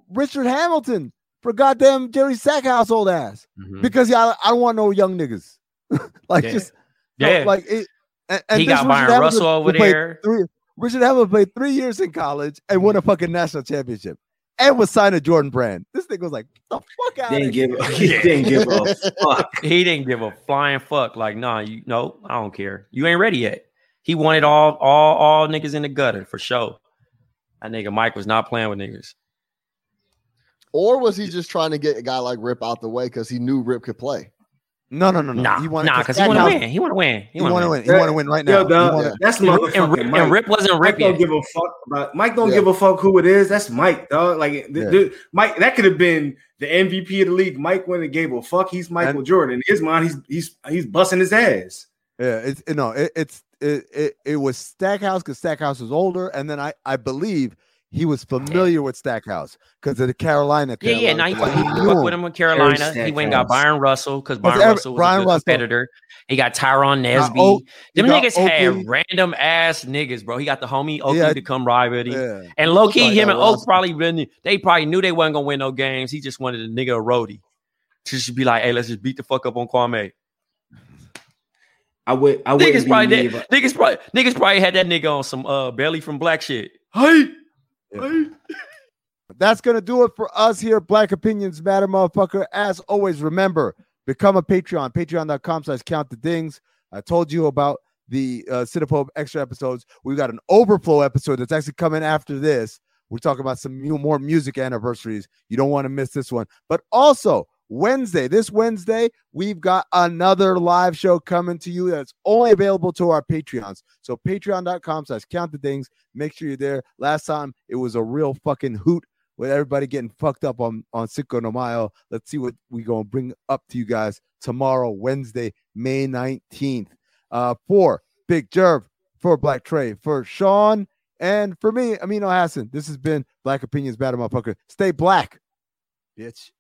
Richard Hamilton for goddamn Jerry Stackhouse old ass Mhm. because yeah, I, I don't want no young niggas. like, Yeah. just no, Yeah. like it. And, and he this got Richard Byron Hamilton Russell over played there. Three, Richard Hamilton played three years in college and won a fucking national championship and was signed to Jordan Brand. This thing was like, the fuck out Didn't of give. here. He didn't give a fuck. He didn't give a flying fuck. Like, nah, you no, I don't care. You ain't ready yet. He wanted all all all niggas in the gutter for sure. That nigga Mike was not playing with niggas. Or was he just trying to get a guy like Rip out the way because he knew Rip could play? No, no, no, no. Nah, he wanted nah, because he want to win. He want to win. He, He want to win. He Yeah. want to win right now. Yo, dog, wanna- that's And, motherfucking and, Rip, Mike. and Rip wasn't Mike Rip don't yet. give a fuck about Mike. Don't Yeah. give a fuck who it is. That's Mike, dog. Like th- Yeah. th- Mike, that could have been the MVP of the league. Mike wouldn't have gave a fuck. He's Michael And- Jordan. In his mind, he's he's he's busting his ass. Yeah, it's you know, it, it's it, it it was Stackhouse because Stackhouse was older, and then I I believe he was familiar with Stackhouse because of the Carolina. Yeah, yeah. Carolina Now he, thing. he, He fucked with him. him in Carolina. He went and got Byron Russell because Byron every- Russell was Brian a good Russell- competitor. He got Tyrone Got Nesby. Oak- he Them got niggas had Oakley. random ass niggas, bro. He got the homie Oakley Yeah. to come ride with him. Yeah, And low key, like him and Oak probably been, they probably knew they wasn't gonna win no games. He just wanted a nigga a roadie. To just be like, hey, let's just beat the fuck up on Kwame. I would. I wouldn't Niggas be probably naive. did, niggas probably niggas probably had that nigga on some uh belly from black shit. Hey, Yeah. hey. That's gonna do it for us here. Black Opinions Matter, motherfucker. As always, remember become a Patreon. Patreon.com slash count the dings. I told you about the uh Cinephobe extra episodes. We've got an overflow episode that's actually coming after this. We're talking about some mu- more music anniversaries. You don't want to miss this one. But also, Wednesday, this Wednesday, we've got another live show coming to you that's only available to our Patreons. So patreon.com slash count the dings. Make sure you're there. Last time it was a real fucking hoot with everybody getting fucked up on, on Cinco de Mayo. Let's see what we're gonna bring up to you guys tomorrow, Wednesday, May 19th. Uh for Big Jerv, for Black Trey, for Sean, and for me, Amin Elhassan. This has been Black Opinions Battle Motherfucker. Stay black, bitch.